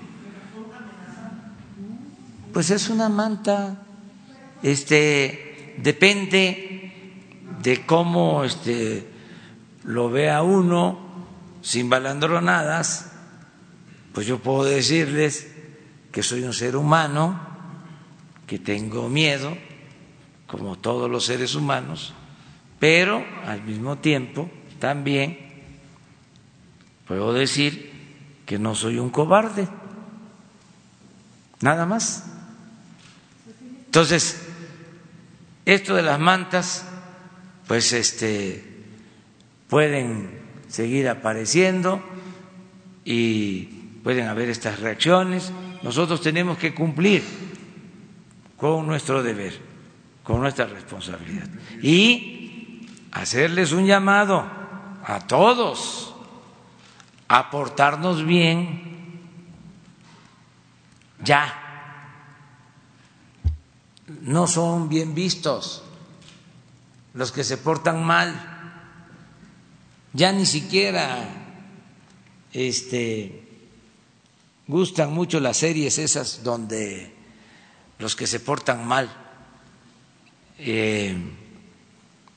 Pues es una manta, este, depende de cómo este, lo vea uno, sin balandronadas, pues yo puedo decirles que soy un ser humano, que tengo miedo, como todos los seres humanos, pero al mismo tiempo también puedo decir que no soy un cobarde, nada más. Entonces, esto de las mantas, pues este, pueden seguir apareciendo y pueden haber estas reacciones. Nosotros tenemos que cumplir con nuestro deber, con nuestra responsabilidad y hacerles un llamado a todos a portarnos bien ya. No son bien vistos los que se portan mal ya ni siquiera este, gustan mucho las series esas donde los que se portan mal eh,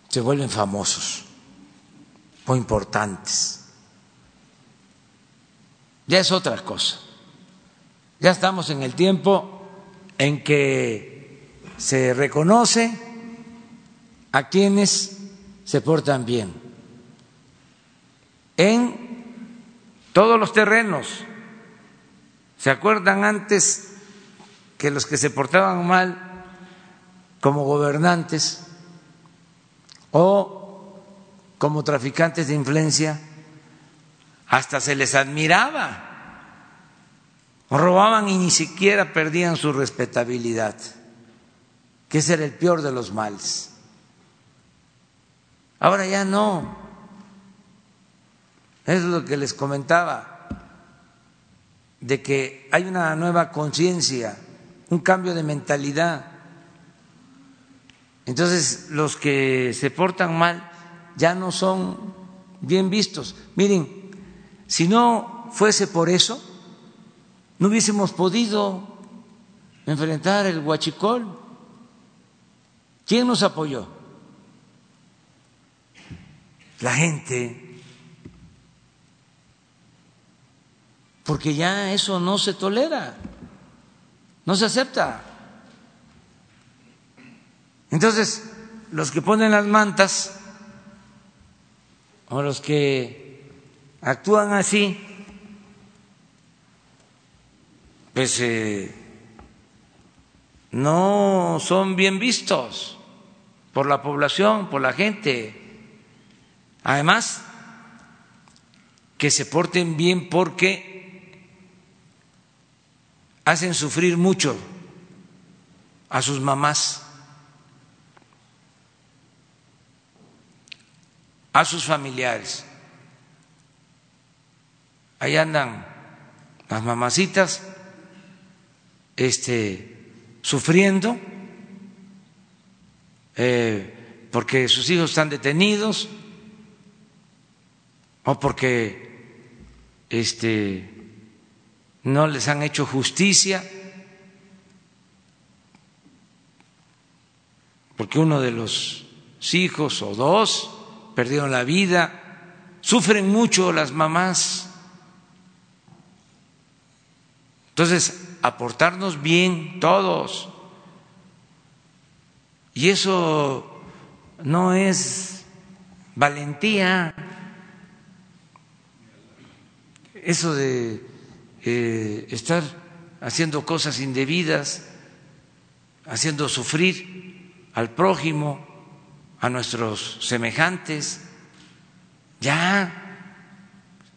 se vuelven famosos o importantes. Ya es otra cosa. Ya estamos en el tiempo en que se reconoce a quienes se portan bien en todos los terrenos. ¿Se acuerdan antes que los que se portaban mal como gobernantes o como traficantes de influencia hasta se les admiraba? Robaban y ni siquiera perdían su respetabilidad, que ese era el peor de los males. Ahora ya no. Es lo que les comentaba, de que hay una nueva conciencia, un cambio de mentalidad. Entonces, los que se portan mal ya no son bien vistos. Miren, si no fuese por eso, no hubiésemos podido enfrentar el huachicol. ¿Quién nos apoyó? La gente porque ya eso no se tolera, no se acepta. Entonces, los que ponen las mantas o los que actúan así, pues eh, no son bien vistos por la población, por la gente. Además, que se porten bien porque hacen sufrir mucho a sus mamás, a sus familiares. Ahí andan las mamacitas este, sufriendo eh, porque sus hijos están detenidos o porque este, no les han hecho justicia, porque uno de los hijos o dos perdieron la vida, sufren mucho las mamás. Entonces, aportarnos bien todos. Y eso no es valentía, eso de eh, estar haciendo cosas indebidas, haciendo sufrir al prójimo, a nuestros semejantes, ya,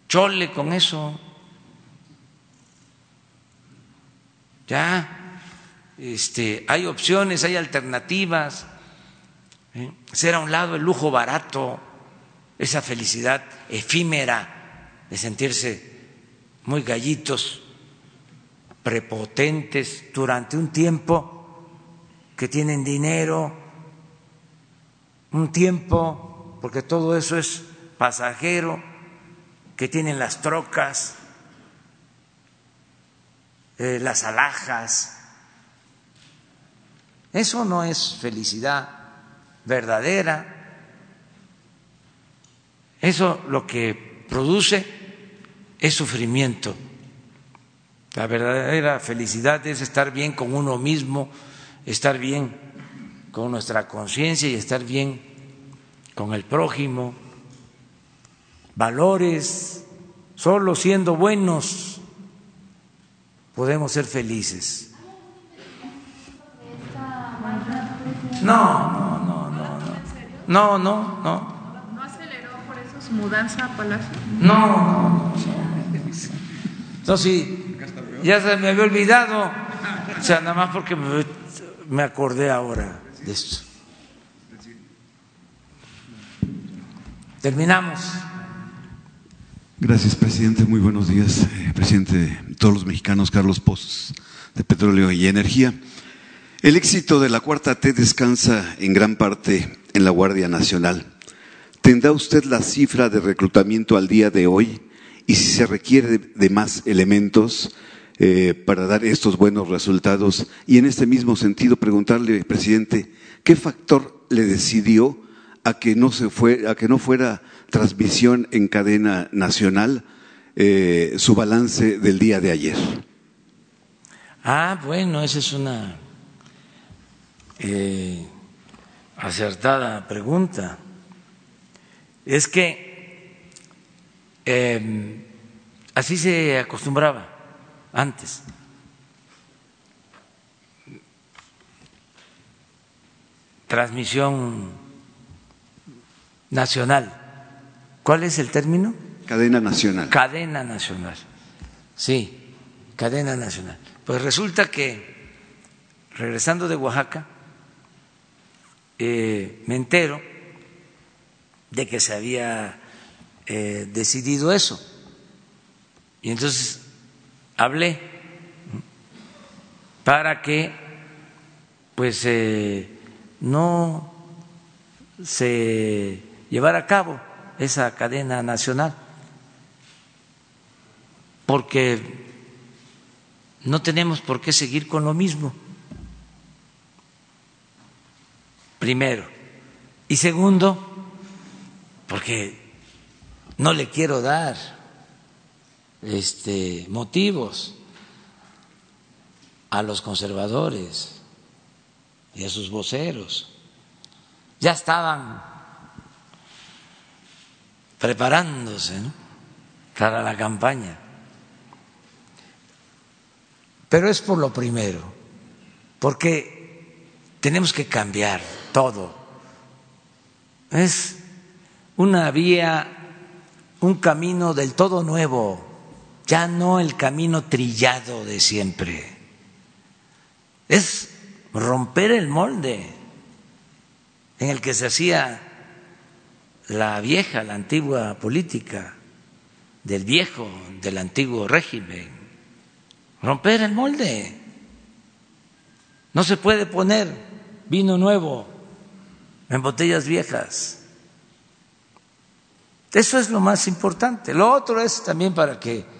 chole con eso, ya, este, hay opciones, hay alternativas, ¿eh? ser a un lado el lujo barato, esa felicidad efímera de sentirse muy gallitos, prepotentes durante un tiempo que tienen dinero, un tiempo, porque todo eso es pasajero, que tienen las trocas, eh, las alhajas. Eso no es felicidad verdadera. Eso lo que produce es sufrimiento. La verdadera felicidad es estar bien con uno mismo, estar bien con nuestra conciencia y estar bien con el prójimo. Valores, solo siendo buenos podemos ser felices. No, no, no, no, no. No, no, no. ¿No aceleró por eso su mudanza a Palacio? No, no, no. Entonces, sí, ya se me había olvidado, o sea, nada más porque me, acordé ahora de esto. Terminamos. Gracias, presidente. Muy buenos días, eh, presidente de todos los mexicanos, Carlos Pozos, de Petróleo y Energía. El éxito de la cuarta T descansa en gran parte en la Guardia Nacional. ¿Tendrá usted la cifra de reclutamiento al día de hoy? y si se requiere de, más elementos eh, para dar estos buenos resultados. Y en este mismo sentido, preguntarle, presidente, ¿qué factor le decidió a que no, se fue, a que no fuera transmisión en cadena nacional eh, su balance del día de ayer? Ah, bueno, esa es una eh, acertada pregunta. Es que así se acostumbraba antes. Transmisión nacional. ¿Cuál es el término? Cadena nacional. Cadena nacional. Sí, cadena nacional. Pues resulta que, regresando de Oaxaca, eh, me entero de que se había eh, decidido eso. Y entonces hablé para que pues eh, no se llevara a cabo esa cadena nacional, porque no tenemos por qué seguir con lo mismo, primero. Y segundo, porque no le quiero dar este, motivos a los conservadores y a sus voceros. Ya estaban preparándose para la campaña. Pero es por lo primero, porque tenemos que cambiar todo. Es una vía un camino del todo nuevo, ya no el camino trillado de siempre. Es romper el molde en el que se hacía la vieja, la antigua política del viejo, del antiguo régimen. Romper el molde. No se puede poner vino nuevo en botellas viejas. Eso es lo más importante. Lo otro es también para que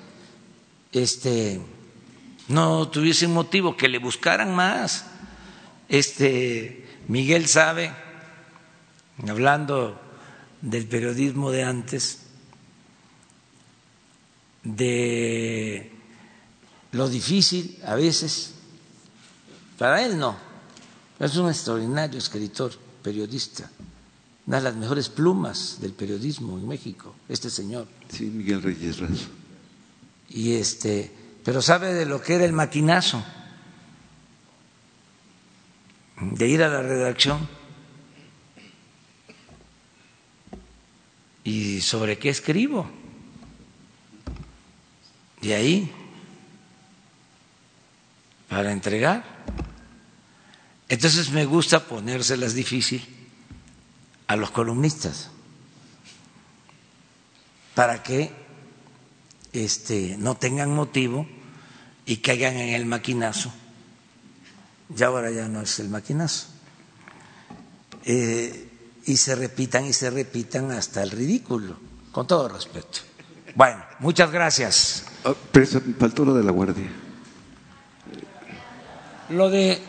este, no tuviesen motivo, que le buscaran más. Este, Miguel sabe, hablando del periodismo de antes, de lo difícil a veces, para él no, es un extraordinario escritor, periodista, una de las mejores plumas del periodismo en México, este señor. Sí, Miguel Reyes Razo. Y este, pero sabe de lo que era el maquinazo, de ir a la redacción. Y sobre qué escribo. Y ahí, para entregar. Entonces me gusta ponérselas difícil a los columnistas. Para que este, no tengan motivo y caigan en el maquinazo. Ya ahora ya no es el maquinazo. Eh, y se repitan y se repitan hasta el ridículo, con todo respeto. Bueno, muchas gracias. Ah, pero faltó lo de la guardia. Lo de,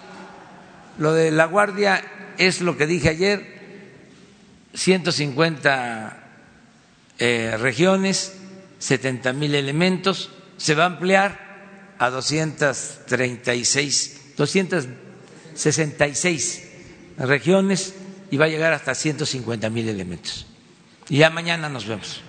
lo de la guardia es lo que dije ayer, 150 eh, regiones, 70 mil elementos, se va a ampliar a 236, 266 regiones y va a llegar hasta 150 mil elementos. Y ya mañana nos vemos.